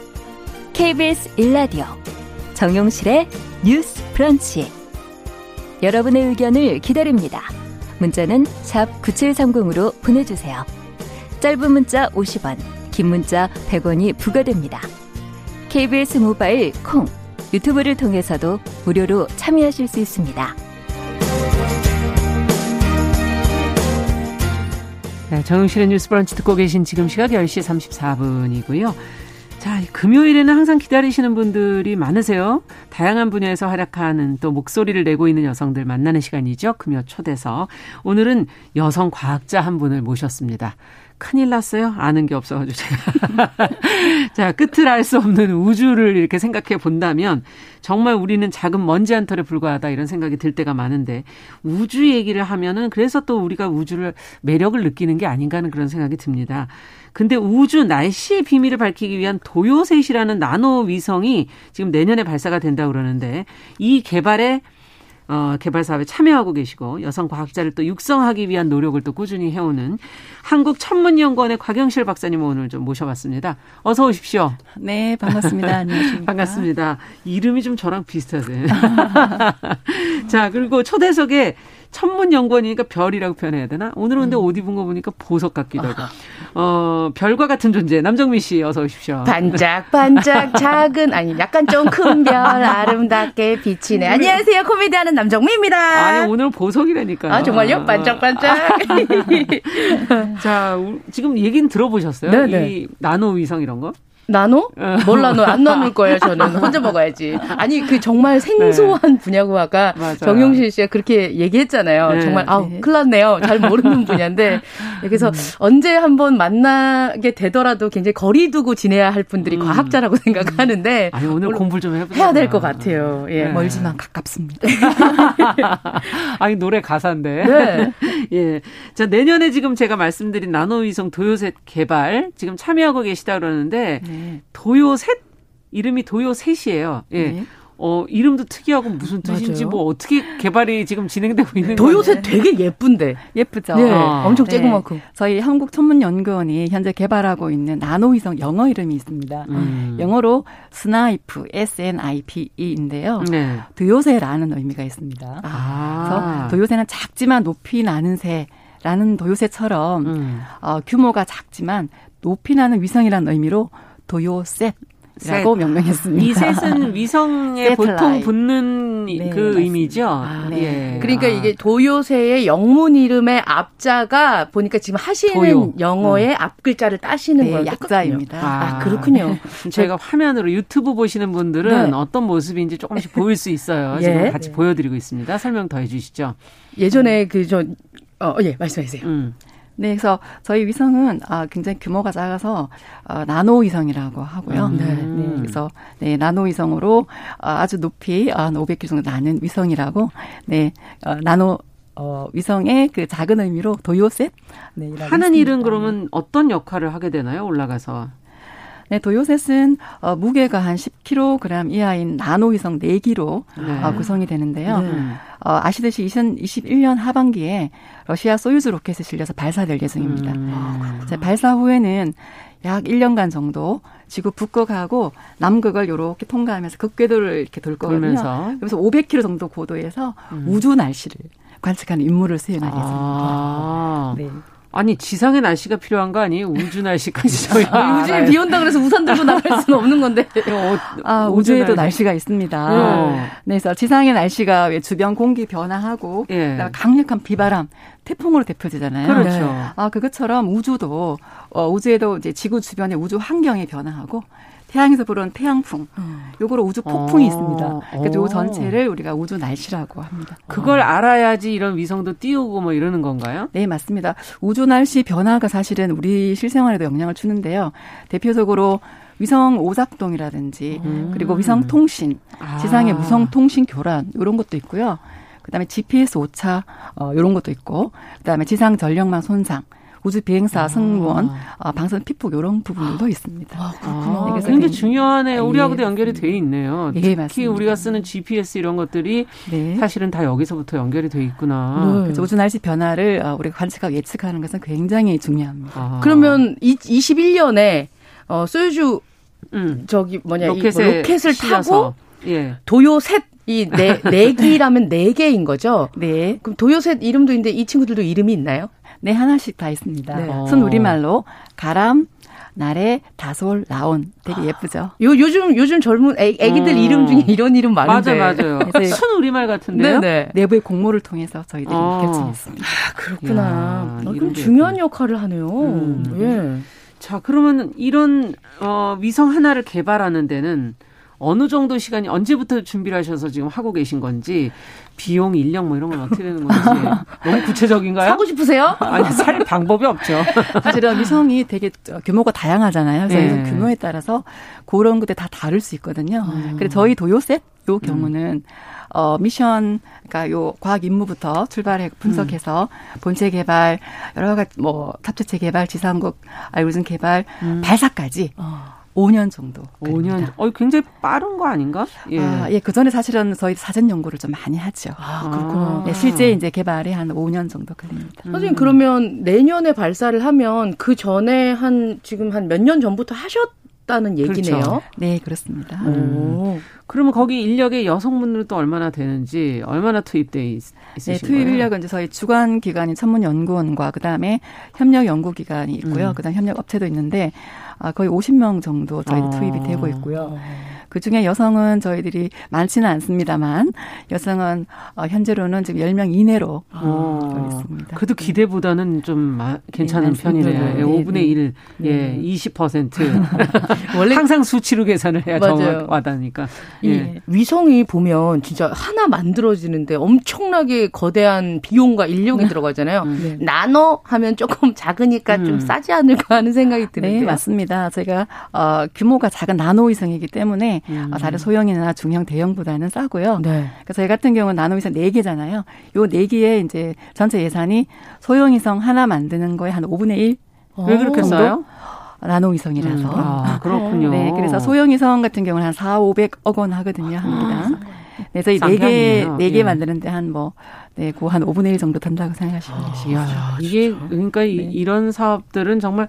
KBS 일라디오 정용실의 뉴스 브런치 여러분의 의견을 기다립니다. 문자는 샵 9730으로 보내주세요. 짧은 문자 50원, 긴 문자 100원이 부과됩니다. KBS 모바일 콩, 유튜브를 통해서도 무료로 참여하실 수 있습니다. 네, 정용실의 뉴스 브런치 듣고 계신 지금 시각 10시 34분이고요. 자, 금요일에는 항상 기다리시는 분들이 많으세요. 다양한 분야에서 활약하는 또 목소리를 내고 있는 여성들 만나는 시간이죠. 금요 초대서. 오늘은 여성 과학자 한 분을 모셨습니다. 큰일 났어요. 아는 게 없어가지고 제가. 자, 끝을 알 수 없는 우주를 이렇게 생각해 본다면 정말 우리는 작은 먼지 한 털에 불과하다 이런 생각이 들 때가 많은데 우주 얘기를 하면은 그래서 또 우리가 우주를 매력을 느끼는 게 아닌가 하는 그런 생각이 듭니다. 근데 우주 날씨의 비밀을 밝히기 위한 도요셋이라는 나노 위성이 지금 내년에 발사가 된다고 그러는데 이 개발에 어, 개발 사업에 참여하고 계시고 여성 과학자를 또 육성하기 위한 노력을 또 꾸준히 해오는 한국 천문연구원의 곽영실 박사님 오늘 좀 모셔봤습니다. 어서 오십시오. 네, 반갑습니다. 안녕하십니까. 반갑습니다. 이름이 좀 저랑 비슷하세요. 자, 그리고 초대석에 천문연구원이니까 별이라고 표현해야 되나? 오늘은 근데 음. 옷 입은 거 보니까 보석 같기도 하고. 어, 별과 같은 존재. 남정미 씨 어서 오십시오. 반짝반짝 작은, 아니, 약간 좀 큰 별 아름답게 비치네. 안녕하세요. 코미디 하는 남정미입니다. 아니, 오늘 보석이라니까. 아, 정말요? 반짝반짝. 자, 지금 얘기는 들어보셨어요? 네네. 이 나노 위성 이런 거? 나노? 어. 뭘 나눠? 안 나눌 거예요, 저는. 혼자 먹어야지. 아니, 그 정말 생소한 네. 분야고 아까 정용실 씨가 그렇게 얘기했잖아요. 네. 정말, 아우, 네. 큰일 났네요. 잘 모르는 분야인데. 그래서 음. 언제 한번 만나게 되더라도 굉장히 거리 두고 지내야 할 분들이 음. 과학자라고 생각하는데. 아니, 오늘 공부를 좀 해보자. 해야 될 것 같아요. 예. 네. 멀지만 가깝습니다. 아니, 노래 가사인데. 네. 예. 자, 내년에 지금 제가 말씀드린 나노위성 도요셋 개발 지금 참여하고 계시다 그러는데. 네. 네. 도요셋 이름이 도요셋이에요. 예. 네. 어, 이름도 특이하고 무슨 뜻인지 맞아요. 뭐 어떻게 개발이 지금 진행되고 있는 거예요? 도요새 되게 예쁜데. 예쁘죠. 네. 아. 엄청 쬐그맣고. 네. 저희 한국천문연구원이 현재 개발하고 있는 나노위성 영어 이름이 있습니다. 음. 영어로 Snipe, S-N-I-P-E인데요. 네. 도요새라는 의미가 있습니다. 아. 그래서 도요새는 작지만 높이 나는 새라는 도요새처럼 음. 어, 규모가 작지만 높이 나는 위성이라는 의미로 도요 셋 라고 명명했습니다. 이 sat은 위성에 보통 붙는 네, 그 맞습니다. 의미죠. 아, 네. 예. 그러니까 아. 이게 도요새의 영문 이름의 앞자가 보니까 지금 하시는 도요. 영어의 음. 앞 글자를 따시는 네, 거예요. 약자입니다. 아, 아 그렇군요. 저희가 화면으로 유튜브 보시는 분들은 네. 어떤 모습인지 조금씩 보일 수 있어요. 예. 지금 같이 보여드리고 있습니다. 설명 더 해주시죠. 예전에 그저 어, 예, 말씀하세요. 음. 네, 그래서 저희 위성은 아, 굉장히 규모가 작아서 어, 나노 위성이라고 하고요. 음. 네. 네. 그래서 네, 나노 위성으로 어, 아주 높이 어, 500km 정도 나는 위성이라고 네, 어, 나노 어, 위성의 그 작은 의미로 도요셋 네, 하는 일은 그러면 어떤 역할을 하게 되나요? 올라가서 네, 도요셋은 어, 무게가 한 10kg 이하인 나노 위성 4기로 네. 어, 구성이 되는데요. 네. 어, 아시듯이 2021년 하반기에 러시아 소유즈 로켓에 실려서 발사될 예정입니다. 음. 아, 발사 후에는 약 1년간 정도 지구 북극하고 남극을 이렇게 통과하면서 극궤도를 이렇게 돌 거거든요. 그래서 500km 정도 고도에서 음. 우주 날씨를 관측하는 임무를 수행하게 됩니다. 아. 네. 아니 지상의 날씨가 필요한 거 아니에요? 우주 날씨까지 저희 아, 우주에 비 온다 그래서 우산 들고 나갈 수는 없는 건데. 어, 아 우주 우주에도 날씨. 가 있습니다. 어. 네, 그래서 지상의 날씨가 왜 주변 공기 변화하고 예. 강력한 비바람, 태풍으로 대표되잖아요. 그렇죠. 네. 아 그것처럼 우주도 어, 우주에도 이제 지구 주변의 우주 환경이 변화하고 태양에서 불어온 태양풍, 음. 요거로 우주 폭풍이 어. 있습니다. 그래서 요 전체를 우리가 우주 날씨라고 합니다. 그걸 알아야지 이런 위성도 띄우고 뭐 이러는 건가요? 네, 맞습니다. 우주 날씨 변화가 사실은 우리 실생활에도 영향을 주는데요. 대표적으로 위성 오작동이라든지 음. 그리고 위성 통신, 아. 지상의 무성 통신 교란 이런 것도 있고요. 그다음에 GPS 오차 어 요런 것도 있고 그다음에 지상 전력망 손상 우주 비행사 아. 승무원, 어, 방송 피폭 이런 부분도 있습니다. 아, 그렇구나. 네, 굉장히 중요하네. 예, 우리하고도 연결이 돼 있네요. 예, 특히 맞습니다. 우리가 쓰는 GPS 이런 것들이 네. 사실은 다 여기서부터 연결이 돼 있구나. 네. 그래서 우주 날씨 변화를 어, 우리가 관측하고 예측하는 것은 굉장히 중요합니다. 아. 그러면 21년에 어, 소유주 음. 저기 뭐냐 로켓에 이 로켓을 타고 예. 도요 셋 이네 네 기라면 네 개인 거죠? 네. 그럼 도요셋 이름도 있는데 이 친구들도 이름이 있나요? 네, 하나씩 다 있습니다. 네. 순 우리말로 가람, 나래, 다솔, 라온. 되게 아. 예쁘죠? 요, 요즘, 요즘 젊은 애, 애기들 어. 이름 중에 이런 이름 많은데. 맞아, 맞아요. 순 우리말 같은데요? 네네. 내부의 공모를 통해서 저희들이 어. 결정했습니다. 아, 그렇구나. 야, 아, 그럼 중요한 역할을 하네요. 음. 예. 자, 그러면 이런, 어, 위성 하나를 개발하는 데는 어느 정도 시간이 언제부터 준비를 하셔서 지금 하고 계신 건지 비용, 인력 뭐 이런 건 어떻게 되는 건지 너무 구체적인가요? 사고 싶으세요? 아니 살 방법이 없죠. 사실은 위성이 되게 규모가 다양하잖아요. 그래서 네. 규모에 따라서 그런 것들 다 다를 수 있거든요. 음. 그래서 저희 도요셋 요 경우는 음. 어, 미션, 그러니까 요 과학 임무부터 출발해 분석해서 음. 본체 개발, 여러 가지 뭐 탑재체 개발, 지상국 알고리즘 개발, 음. 발사까지 어. 5년 정도. 5년. 어, 굉장히 빠른 거 아닌가? 예. 아, 예, 그 전에 사실은 저희 사전 연구를 좀 많이 하죠. 아, 그렇구나. 예, 실제 이제 개발에 한 5년 정도 걸립니다. 음. 선생님, 그러면 내년에 발사를 하면 그 전에 한, 지금 한 몇 년 전부터 하셨, 다는 얘기네요. 그렇죠. 네, 그렇습니다. 음. 그러면 거기 인력의 여성분들은 또 얼마나 되는지 얼마나 투입돼 있으신 네, 투입 인력은 이제 저희 주관 기관인 천문 연구원과 그다음에 협력 연구 기관이 있고요. 음. 그다음 협력 업체도 있는데 아, 거의 50명 정도 저희 아. 투입이 되고 있고요. 그 중에 여성은 저희들이 많지는 않습니다만 여성은 어, 현재로는 지금 10명 이내로 어. 있습니다. 그래도 기대보다는 좀 괜찮은 네, 편이네요. 네, 5분의 1, 네. 예, 20%. 원래 항상 수치로 계산을 해야 정확 와닿으니까. 예. 위성이 보면 진짜 하나 만들어지는데 엄청나게 거대한 비용과 인력이 네. 들어가잖아요. 네. 나눠 하면 조금 작으니까 음. 좀 싸지 않을까 하는 생각이 드는데. 네, 맞습니다. 제가 어, 규모가 작은 나노 위성이기 때문에 음. 어, 다른 소형이나 중형, 대형보다는 싸고요. 네. 그래서 저희 같은 경우는 나노위성 4개잖아요. 요 4개의 이제 전체 예산이 소형위성 하나 만드는 거에 한 5분의 1. 왜 그렇게 써요? 나노위성이라서. 음. 아, 그렇군요. 네, 그래서 소형위성 같은 경우는 한 4, 500억 원 하거든요, 한 개당. 네, 저희 4개, 4개 예. 만드는데 한 뭐, 네, 그한 5분의 1 정도 된다고 생각하시면 되시죠. 아, 이게, 그러니까 네. 이런 사업들은 정말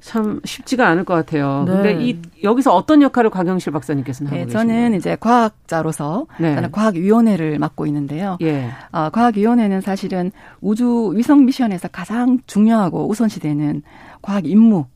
참 쉽지가 않을 것 같아요. 네. 근데 이 여기서 어떤 역할을 곽영실 박사님께서는 하고 네, 계신가요? 저는 이제 과학자로서 네. 저는 과학위원회를 맡고 있는데요. 예. 어, 과학위원회는 사실은 우주 위성 미션에서 가장 중요하고 우선시되는 과학 임무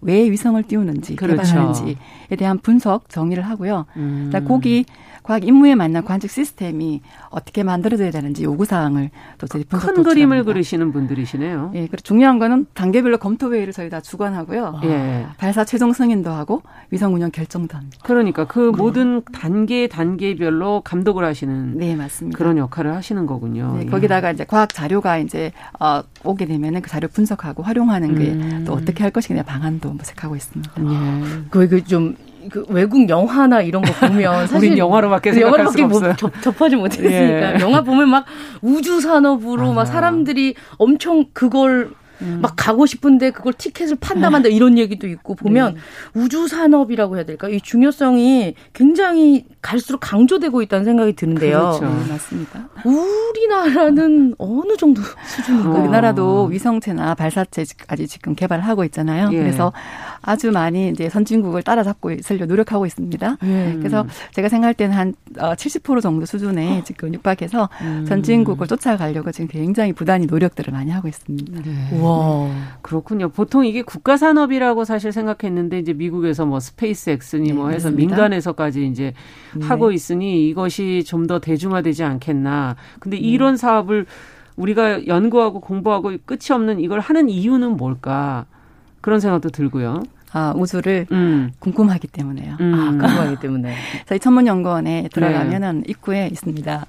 왜 위성을 띄우는지 그렇죠. 개발하는지에 대한 분석 정의를 하고요. 음. 거기 과학 임무에 맞는 관측 시스템이 어떻게 만들어져야 되는지 요구 사항을 또 저희 분석 큰 그림을 그리시는 분들이시네요. 예, 그리고 중요한 거는 단계별로 검토 회의를 저희 다 주관하고요. 예. 발사 최종 승인도 하고 위성 운영 결정도 합니다. 그러니까 그 네. 모든 단계 단계별로 감독을 하시는 네, 맞습니다. 그런 역할을 하시는 거군요. 네, 거기다가 이제 과학 자료가 이제 어, 오게 되면은 그 자료 분석하고 활용하는 게또 음. 어떻게 할 것이냐 방안도 모색하고 있습니다. 예. 그좀 그 외국 영화나 이런 거 보면 사실 영화로밖에 생각할 영화로밖에 수 없어요. 접, 접하지 못했으니까 예. 영화 보면 막 우주 산업으로 아. 막 사람들이 엄청 그걸 음. 막 가고 싶은데 그걸 티켓을 판다 만다 이런 얘기도 있고 보면 네. 우주 산업이라고 해야 될까? 이 중요성이 굉장히 갈수록 강조되고 있다는 생각이 드는데요. 그렇죠. 네, 맞습니다. 우리나라는 어느 정도 수준인가요? 어. 우리나라도 위성체나 발사체까지 지금 개발을 하고 있잖아요. 예. 그래서 아주 많이 이제 선진국을 따라잡고 있으려 노력하고 있습니다. 예. 그래서 제가 생각할 때는 한 70% 어, 정도 수준에 지금 육박해서 음. 선진국을 쫓아가려고 지금 굉장히 부단히 노력들을 많이 하고 있습니다. 네. 와, 그렇군요. 보통 이게 국가 산업이라고 사실 생각했는데 이제 미국에서 뭐 스페이스X니 뭐 네, 해서 맞습니다. 민간에서까지 이제 네. 하고 있으니 이것이 좀 더 대중화되지 않겠나. 근데 네. 이런 사업을 우리가 연구하고 공부하고 끝이 없는 이걸 하는 이유는 뭘까? 그런 생각도 들고요. 아, 우주를 음. 궁금하기 때문에요. 음. 아, 궁금하기 때문에. 저희 천문연구원에 들어가면은 네. 입구에 있습니다.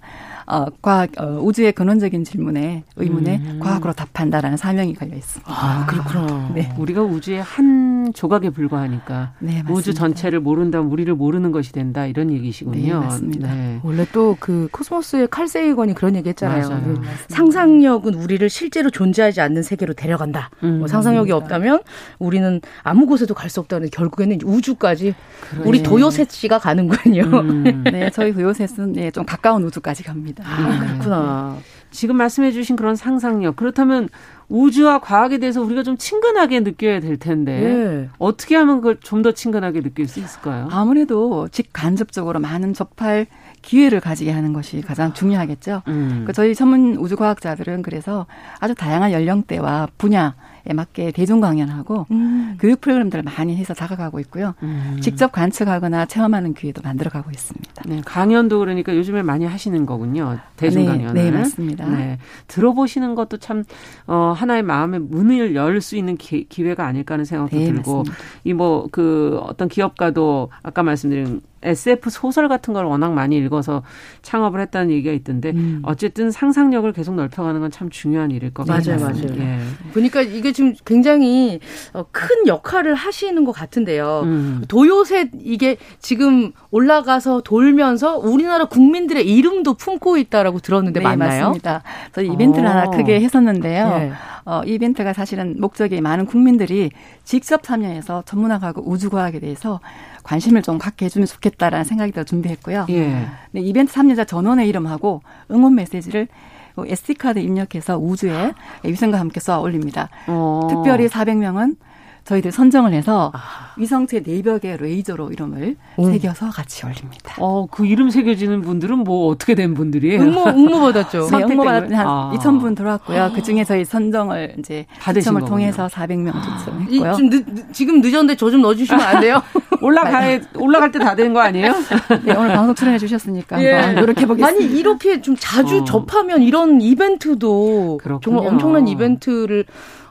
어, 과학 어, 우주의 근원적인 질문에 의문에 음. 과학으로 답한다라는 사명이 걸려 있습니다. 아, 그렇구나. 네. 우리가 우주의 한 조각에 불과하니까 네, 우주 전체를 모른다면 우리를 모르는 것이 된다 이런 얘기시군요. 네, 맞습니다. 네. 원래 또 그 코스모스의 칼 세이건이 그런 얘기했잖아요. 그 상상력은 우리를 실제로 존재하지 않는 세계로 데려간다. 음, 뭐 상상력이 맞습니다. 없다면 우리는 아무 곳에도 갈 수 없다는 결국에는 우주까지 그래. 우리 도요셋 씨가 가는군요. 음. 네, 저희 도요셋은 네, 좀 가까운 우주까지 갑니다. 있습니다. 아, 그렇구나. 지금 말씀해 주신 그런 상상력. 그렇다면 우주와 과학에 대해서 우리가 좀 친근하게 느껴야 될 텐데 네. 어떻게 하면 그걸 좀 더 친근하게 느낄 수 있을까요? 아무래도 직간접적으로 많은 접할 기회를 가지게 하는 것이 가장 중요하겠죠. 음. 그 저희 전문 우주과학자들은 그래서 아주 다양한 연령대와 분야 에 맞게 대중 강연하고 음. 교육 프로그램들을 많이 해서 다가가고 있고요. 음. 직접 관측하거나 체험하는 기회도 만들어가고 있습니다. 네, 강연도 그러니까 요즘에 많이 하시는 거군요. 대중 강연을. 네, 네, 맞습니다. 네, 들어보시는 것도 참 어, 하나의 마음의 문을 열 수 있는 기, 회가 아닐까 하는 생각도 네, 들고 이 뭐 그 어떤 기업가도 아까 말씀드린 SF 소설 같은 걸 워낙 많이 읽어서 창업을 했다는 얘기가 있던데 음. 어쨌든 상상력을 계속 넓혀가는 건 참 중요한 일일 것 같아요. 맞아요, 맞아요. 예. 보니까 이게 지금 굉장히 어, 큰 역할을 하시는 것 같은데요. 음. 도요새 이게 지금 올라가서 돌면서 우리나라 국민들의 이름도 품고 있다라고 들었는데 네, 맞나요? 맞습니다. 저희 이벤트를 오. 하나 어. 크게 했었는데요. 네. 어, 이 이벤트가 사실은 목적이 많은 국민들이 직접 참여해서 전문화하고 우주과학에 대해서 관심을 좀 갖게 해주면 좋겠다라는 생각이 더 준비했고요. 예. 네, 이벤트 참여자 전원의 이름하고 응원 메시지를 SD카드 입력해서 우주에 위성과 함께 쏘아 올립니다. 어. 특별히 400명은 저희들 선정을 해서 아. 위성체 내벽에 레이저로 이름을 오. 새겨서 같이 올립니다. 어, 그 이름 새겨지는 분들은 뭐 어떻게 된 분들이에요? 응모, 응모 받았죠. 네, 응모 받았 한 아. 2,000분 들어왔고요. 아. 그 중에 저희 선정을 이제 받으심을 통해서 400명 추첨했고요. 좀 늦, 지금 늦었는데 저 좀 넣어주시면 안 돼요? 올라갈 올라갈 때다된거 아니에요? 네, 오늘 방송 출연해 주셨으니까 예. 노력해 보겠습니다. 아니 이렇게 좀 자주 어. 접하면 이런 이벤트도 그렇군요. 정말 엄청난 이벤트를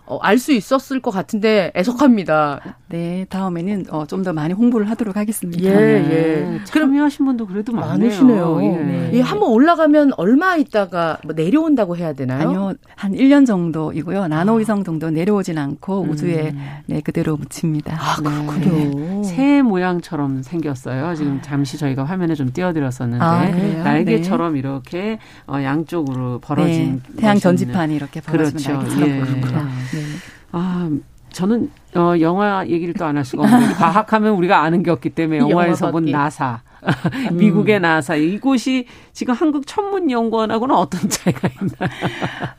어, 알 수 있었을 것 같은데 애석합니다. 네, 다음에는 어, 좀 더 많이 홍보를 하도록 하겠습니다. 예, 예. 참여하신 분도 그래도 많으시네요. 예. 네. 예, 한번 올라가면 얼마 있다가 뭐 내려온다고 해야 되나요? 아니요, 한 1년 정도이고요. 나노 위성 정도 내려오진 않고 음. 우주에 네, 그대로 묻힙니다. 아, 그렇군요. 네. 새 모양처럼 생겼어요. 지금 잠시 저희가 화면에 좀 띄워드렸었는데 아, 날개처럼 네. 이렇게 어, 양쪽으로 벌어진 네. 태양 전지판이 이렇게 벌어진 그렇죠. 날개처럼 예. 보입니다. 네. 아, 저는 어 영화 얘기를 또 안 할 수가 없는데 과학하면 우리가 아는 게 없기 때문에 영화에서 본 나사. 미국의 나사 이곳이 지금 한국 천문연구원하고는 어떤 차이가 있나요?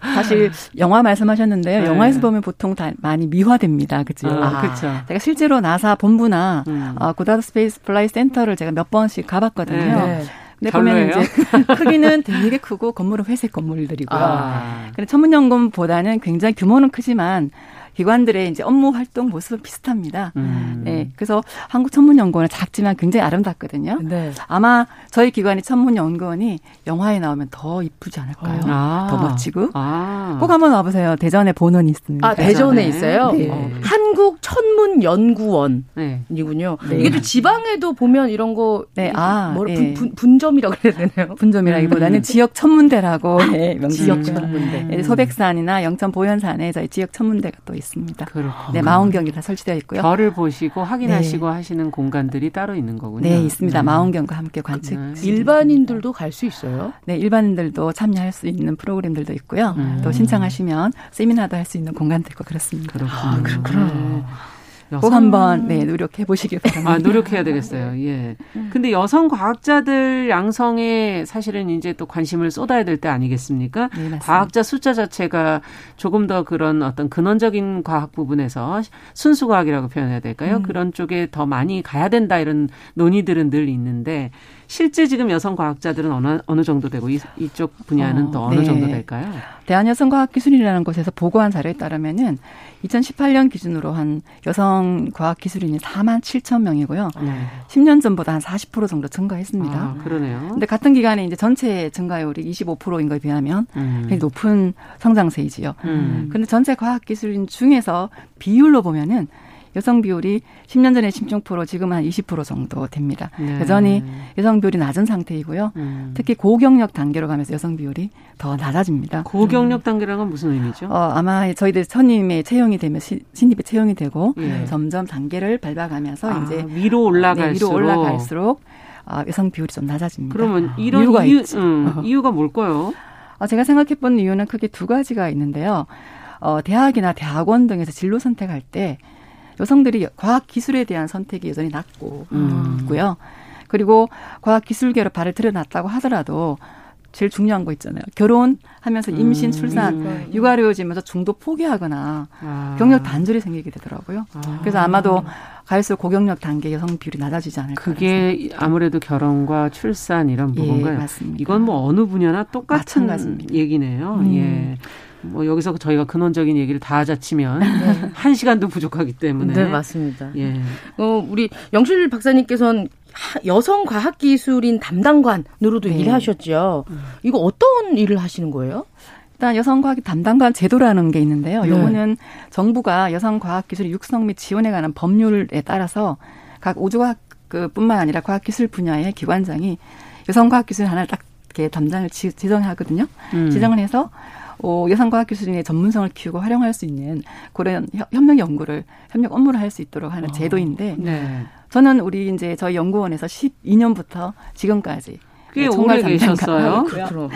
사실 영화 말씀하셨는데요. 네. 영화에서 보면 보통 다 많이 미화됩니다. 그죠? 아, 그렇죠. 제가 실제로 나사 본부나 음. 어, 고다드 Space Flight Center를 제가 몇 번씩 가봤거든요. 네. 근데 보면 이제 크기는 되게 크고 건물은 회색 건물들이고요. 아. 근데 천문연구원보다는 굉장히 규모는 크지만 기관들의 이제 업무 활동 모습은 비슷합니다. 음. 네. 그래서 한국 천문연구원은 작지만 굉장히 아름답거든요. 네. 아마 저희 기관이 천문연구원이 영화에 나오면 더 이쁘지 않을까요? 아. 더 멋지고. 아. 꼭 한번 와보세요. 대전에 본원이 있습니다. 아, 대전에, 대전에 있어요? 네. 어. 한국 천문연구원이군요. 네. 네. 이게 또 지방에도 보면 이런 거. 네. 아. 뭐, 네. 분, 분점이라고 그래야 되나요? 분점이라기보다는 음. 지역 천문대라고. 네, 지역 천문대. 네, 소백산이나 영천 보현산에 저희 지역 천문대가 또 있습니다. 그렇군요. 네, 마원경이 다 설치되어 있고요. 별을 보시고 확인하시고 네. 하시는 공간들이 따로 있는 거군요. 네, 있습니다. 네. 마원경과 함께 관측. 네. 일반인들도 갈 수 있어요? 네, 일반인들도 참여할 수 있는 프로그램들도 있고요. 음. 또 신청하시면 세미나도 할 수 있는 공간도 있고 그렇습니다. 그렇군요. 아, 그렇구나. 네. 꼭 한번 네, 노력해 보시길 바랍니다. 아, 노력해야 되겠어요. 예. 근데 여성 과학자들 양성에 사실은 이제 또 관심을 쏟아야 될 때 아니겠습니까? 네, 과학자 숫자 자체가 조금 더 그런 어떤 근원적인 과학 부분에서 순수 과학이라고 표현해야 될까요? 음. 그런 쪽에 더 많이 가야 된다 이런 논의들은 늘 있는데 실제 지금 여성 과학자들은 어느 어느 정도 되고 이, 이쪽 분야는 어, 또 어느 네. 정도 될까요? 대한여성과학기술이라는 곳에서 보고한 자료에 따르면은 2018년 기준으로 한 여성 과학기술인이 4만 7천 명이고요. 네. 10년 전보다 한 40% 정도 증가했습니다. 아, 그러네요. 근데 같은 기간에 이제 전체 증가율이 25%인 거에 비하면 음. 굉장히 높은 성장세이지요. 음. 근데 전체 과학기술인 중에서 비율로 보면은 여성 비율이 10년 전에 16% 지금 한 20% 정도 됩니다. 네. 여전히 여성 비율이 낮은 상태이고요. 음. 특히 고경력 단계로 가면서 여성 비율이 더 낮아집니다. 고경력 단계라는 건 무슨 의미죠? 어, 아마 저희들 선임에 채용이 되면 시, 신입에 채용이 되고 네. 점점 단계를 밟아가면서 아, 이제 위로 올라갈수록, 네, 위로 올라갈수록 아, 여성 비율이 좀 낮아집니다. 그러면 이런 이유가 이유, 음, 이유가 뭘까요? 어, 제가 생각해본 이유는 크게 두 가지가 있는데요. 어, 대학이나 대학원 등에서 진로 선택할 때 여성들이 과학 기술에 대한 선택이 여전히 낮고 음. 있고요. 그리고 과학 기술계로 발을 들여놨다고 하더라도 제일 중요한 거 있잖아요. 결혼하면서 임신, 음, 출산, 음. 육아료지면서 중도 포기하거나 아. 경력 단절이 생기게 되더라고요. 아. 그래서 아마도 갈수록 고경력 단계 여성 비율이 낮아지지 않을까. 그게 아무래도 결혼과 출산 이런 예, 부분가요? 예, 맞습니다. 이건 뭐 어느 분야나 똑같은 마찬가지입니다. 얘기네요. 음. 예. 뭐 여기서 저희가 근원적인 얘기를 다 하자 치면 네. 한 시간도 부족하기 때문에 네 맞습니다. 예. 어 우리 영실 박사님께서는 여성 과학 기술인 담당관으로도 네. 일하셨죠. 음. 이거 어떤 일을 하시는 거예요? 일단 여성과학 담당관 제도라는 게 있는데요. 네. 요거는 정부가 여성과학기술 육성 및 지원에 관한 법률에 따라서 각 우주과학 그뿐만 아니라 과학기술 분야의 기관장이 여성과학기술 하나를 딱 이렇게 담당을 지, 지정하거든요. 음. 지정을 해서 어, 여성과학기술인의 전문성을 키우고 활용할 수 있는 그런 협력 연구를 협력 업무를 할 수 있도록 하는 어. 제도인데 네. 저는 우리 이제 저희 연구원에서 12년부터 지금까지 꽤 오래 계셨어요.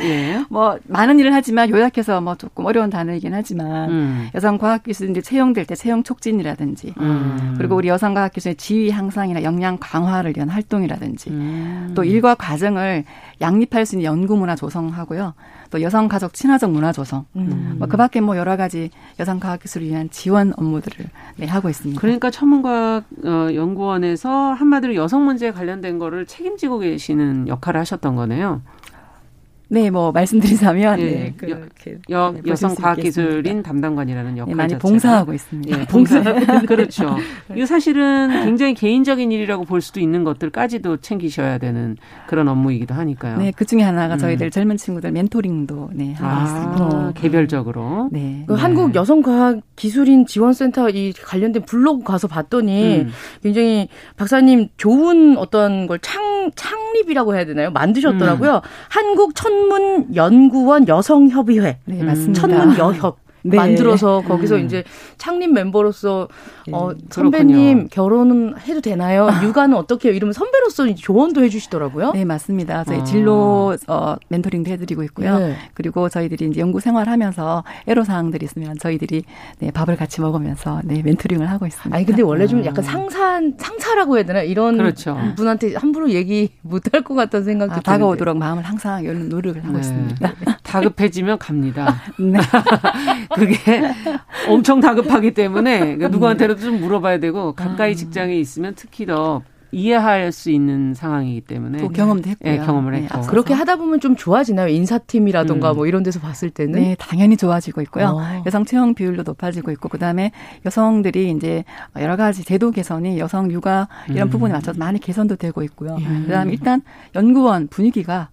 예. 뭐 많은 일을 하지만 요약해서 뭐 조금 어려운 단어이긴 하지만 음. 여성 과학 기술인들 채용될 때 채용 촉진이라든지 음. 그리고 우리 여성 과학 기술의 지위 향상이나 역량 강화를 위한 활동이라든지 음. 또 일과 과정을 양립할 수 있는 연구 문화 조성하고요. 또 여성 가족 친화적 문화 조성. 음. 뭐 그밖에 뭐 여러 가지 여성 과학 기술을 위한 지원 업무들을 네, 하고 있습니다. 그러니까 천문과학 어, 연구원에서 한마디로 여성 문제에 관련된 거를 책임지고 계시는 역할을 하셨던 거네요. 네, 뭐 말씀드리자면 예, 네, 그렇게 여, 네, 여성 과학 기술인 담당관이라는 역할 네, 많이 자체가. 봉사하고 있습니다. 예, 봉사 그렇죠. 이 사실은 굉장히 개인적인 일이라고 볼 수도 있는 것들까지도 챙기셔야 되는 그런 업무이기도 하니까요. 네, 그 중에 하나가 음. 저희들 젊은 친구들 멘토링도 네 하고 아, 있습니다. 개별적으로. 네. 그 네. 한국 여성 과학 기술인 지원센터 이 관련된 블로그 가서 봤더니 음. 굉장히 박사님 좋은 어떤 걸 창 창립이라고 해야 되나요? 만드셨더라고요. 음. 한국 천 천문 연구원 여성협의회. 네, 맞습니다. 천문 여협. 네. 만들어서 거기서 음. 이제 창립 멤버로서 네, 어 선배님 결혼은 해도 되나요? 육아는 어떻게 해요? 이러면 선배로서 조언도 해주시더라고요. 네 맞습니다. 저희 아. 진로 어, 멘토링도 해드리고 있고요. 네. 그리고 저희들이 이제 연구 생활하면서 애로 사항들이 있으면 저희들이 네, 밥을 같이 먹으면서 네 멘토링을 하고 있습니다. 아니 근데 원래 좀 약간 상사 상사라고 해야 되나 이런 그렇죠. 분한테 함부로 얘기 못할 것 같다는 생각도 아, 다가오도록 마음을 항상 열는 노력을 하고 네. 있습니다. 다급해지면 갑니다. 네. 그게 엄청 다급하기 때문에 그 누구한테라도 좀 물어봐야 되고 가까이 아. 직장에 있으면 특히 더 이해할 수 있는 상황이기 때문에 또 경험도 했고요. 네, 경험을 했고 네, 그렇게 하다 보면 좀 좋아지나요? 인사팀이라던가 음. 뭐 이런 데서 봤을 때는 네, 당연히 좋아지고 있고요. 어. 여성 채용 비율도 높아지고 있고 그다음에 여성들이 이제 여러 가지 제도 개선이 여성 육아 이런 음. 부분에 맞춰서 많이 개선도 되고 있고요. 음. 그다음에 일단 연구원 분위기가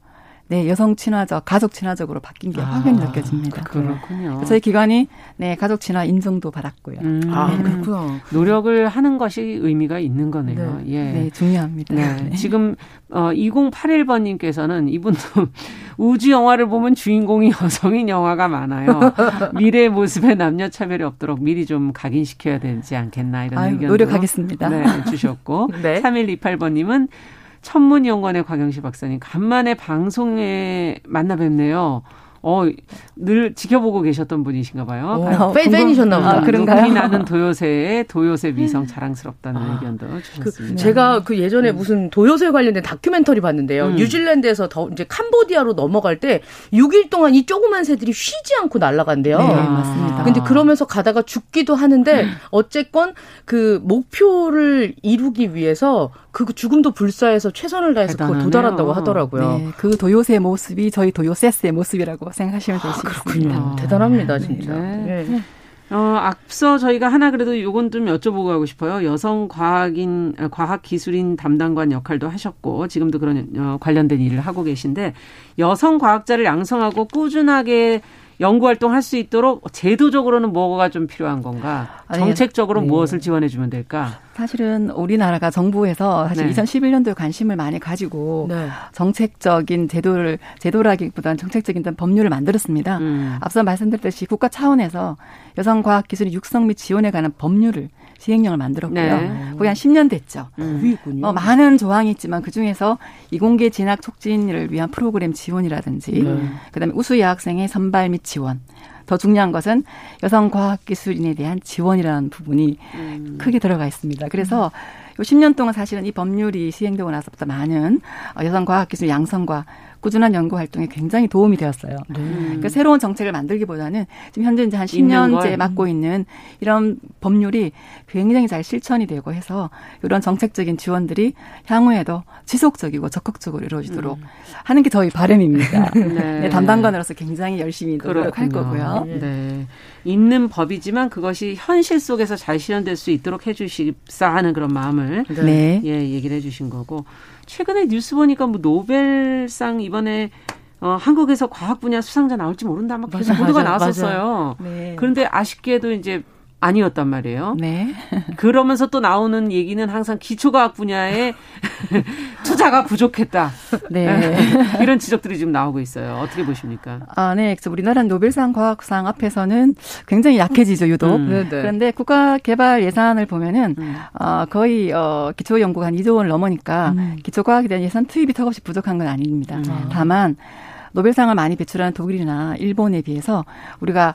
네, 여성 친화적, 가족 친화적으로 바뀐 게 아, 확연히 느껴집니다. 그렇군요. 저희 기관이 네, 가족 친화 인정도 받았고요. 음, 아, 네. 그렇군요. 노력을 하는 것이 의미가 있는 거네요. 네, 예. 네 중요합니다. 네. 네. 지금 어 2081번 님께서는 이분도 우주 영화를 보면 주인공이 여성인 영화가 많아요. 미래의 모습에 남녀 차별이 없도록 미리 좀 각인시켜야 되지 않겠나 이런 아유, 의견도 노력하겠습니다. 네, 주셨고 네. 3128번 님은 천문연구원의 곽영시 박사님 간만에 방송에 만나 뵙네요. 어, 늘 지켜보고 계셨던 분이신가 봐요. 오, 어, 팬, 팬이셨나 보다. 아, 그런가요? 눈이 나는 도요새의 도요새 미성 자랑스럽다는 아, 의견도 그 주셨습니다. 그 제가 그 예전에 음. 무슨 도요새 관련된 다큐멘터리 봤는데요. 음. 뉴질랜드에서 더 이제 캄보디아로 넘어갈 때 6일 동안 이 조그만 새들이 쉬지 않고 날아간대요. 네, 맞습니다. 근데 그러면서 가다가 죽기도 하는데 음. 어쨌건 그 목표를 이루기 위해서 그 죽음도 불사해서 최선을 다해서 그걸 도달한다고 하더라고요. 네, 그 도요새 모습이 저희 도요세스의 모습이라고 생각하시면 되시겠습니다. 아, 그렇군요. 대단합니다, 진짜. 네. 네. 어, 앞서 저희가 하나 그래도 요건 좀 여쭤보고 가고 싶어요. 여성 과학인, 아, 과학 기술인 담당관 역할도 하셨고, 지금도 그런 어, 관련된 일을 하고 계신데, 여성 과학자를 양성하고 꾸준하게 연구 활동할 수 있도록 제도적으로는 뭐가 좀 필요한 건가? 정책적으로 네. 무엇을 지원해 주면 될까? 사실은 우리나라가 정부에서 사실 네. 2011년도에 관심을 많이 가지고 네. 정책적인 제도를 제도라기보다는 정책적인 법률을 만들었습니다. 음. 앞서 말씀드렸듯이 국가 차원에서 여성 과학 기술의 육성 및 지원에 관한 법률을 시행령을 만들었고요. 네. 거의 한 10년 됐죠. 음. 어, 많은 조항이 있지만 그 중에서 이공계 진학 촉진을 위한 프로그램 지원이라든지 네. 그다음에 우수 여학생의 선발 및 지원. 더 중요한 것은 여성 과학 기술인에 대한 지원이라는 부분이 음. 크게 들어가 있습니다. 그래서 음. 요 10년 동안 사실은 이 법률이 시행되고 나서부터 많은 여성 과학 기술 양성과 꾸준한 연구 활동에 굉장히 도움이 되었어요. 네. 그러니까 새로운 정책을 만들기보다는 지금 현재 이제 한 10년째 맡고 있는 이런 법률이 굉장히 잘 실천이 되고 해서 이런 정책적인 지원들이 향후에도 지속적이고 적극적으로 이루어지도록 음. 하는 게 저희 바람입니다. 네. 네, 담당관으로서 굉장히 열심히 노력할 거고요. 네. 네. 있는 법이지만 그것이 현실 속에서 잘 실현될 수 있도록 해주십사 하는 그런 마음을 네. 예 얘기를 해주신 거고 최근에 뉴스 보니까 뭐 노벨상 이번에 어, 한국에서 과학 분야 수상자 나올지 모른다 막 계속 보도가 나왔었어요. 네. 그런데 아쉽게도 이제 아니었단 말이에요. 네. 그러면서 또 나오는 얘기는 항상 기초과학 분야에 투자가 부족했다. 네. 이런 지적들이 지금 나오고 있어요. 어떻게 보십니까? 아, 네. 그래서 우리나라는 노벨상 과학상 앞에서는 굉장히 약해지죠, 유독. 음. 네, 네. 그런데 국가 개발 예산을 보면은 음. 어, 거의 어, 기초 연구가 한 2조 원을 넘으니까 음. 기초 과학에 대한 예산 투입이 턱없이 부족한 건 아닙니다. 음. 다만 노벨상을 많이 배출하는 독일이나 일본에 비해서 우리가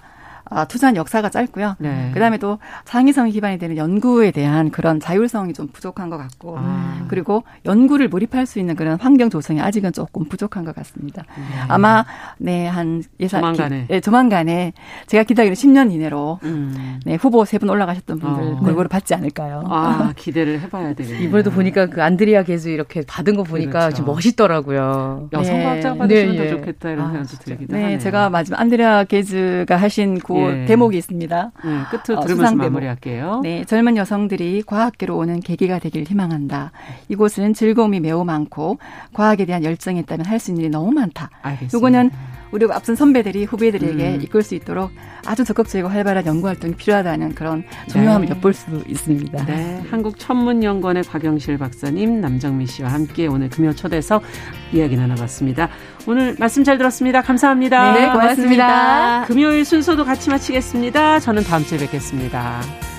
아, 투자한 역사가 짧고요. 네. 그다음에 또 창의성이 기반이 되는 연구에 대한 그런 자율성이 좀 부족한 것 같고 아. 그리고 연구를 몰입할 수 있는 그런 환경 조성이 아직은 조금 부족한 것 같습니다. 네. 아마 네 한 예산 조만간에 네, 조만간에 제가 기다리는 10년 이내로 음. 네 후보 세 분 올라가셨던 분들 어. 골고루 받지 않을까요? 아 기대를 해봐야 되겠네요. 이번에도 보니까 그 안드리아 게즈 이렇게 받은 거 보니까 그렇죠. 좀 멋있더라고요. 여성 과학자 네. 받으시면 네, 더 좋겠다 이런 아, 생각도 들기도 네, 하네요. 제가 마지막 안드리아 게즈가 하신 그 예. 대목이 있습니다. 네, 끝으로 어, 들으면서 마무리할게요. 네, 젊은 여성들이 과학계로 오는 계기가 되길 희망한다. 이곳은 즐거움이 매우 많고 과학에 대한 열정이 있다면 할 수 있는 일이 너무 많다. 알겠습니다. 요거는 우리 앞선 선배들이 후배들에게 음. 이끌 수 있도록 아주 적극적이고 활발한 연구 활동이 필요하다는 그런 중요함을 네. 엿볼 수 있습니다. 네, 한국천문연구원의 곽영실 박사님, 남정미 씨와 함께 오늘 금요 초대서 이야기 나눠봤습니다. 오늘 말씀 잘 들었습니다. 감사합니다. 네, 고맙습니다. 금요일 순서도 같이 마치겠습니다. 저는 다음 주에 뵙겠습니다.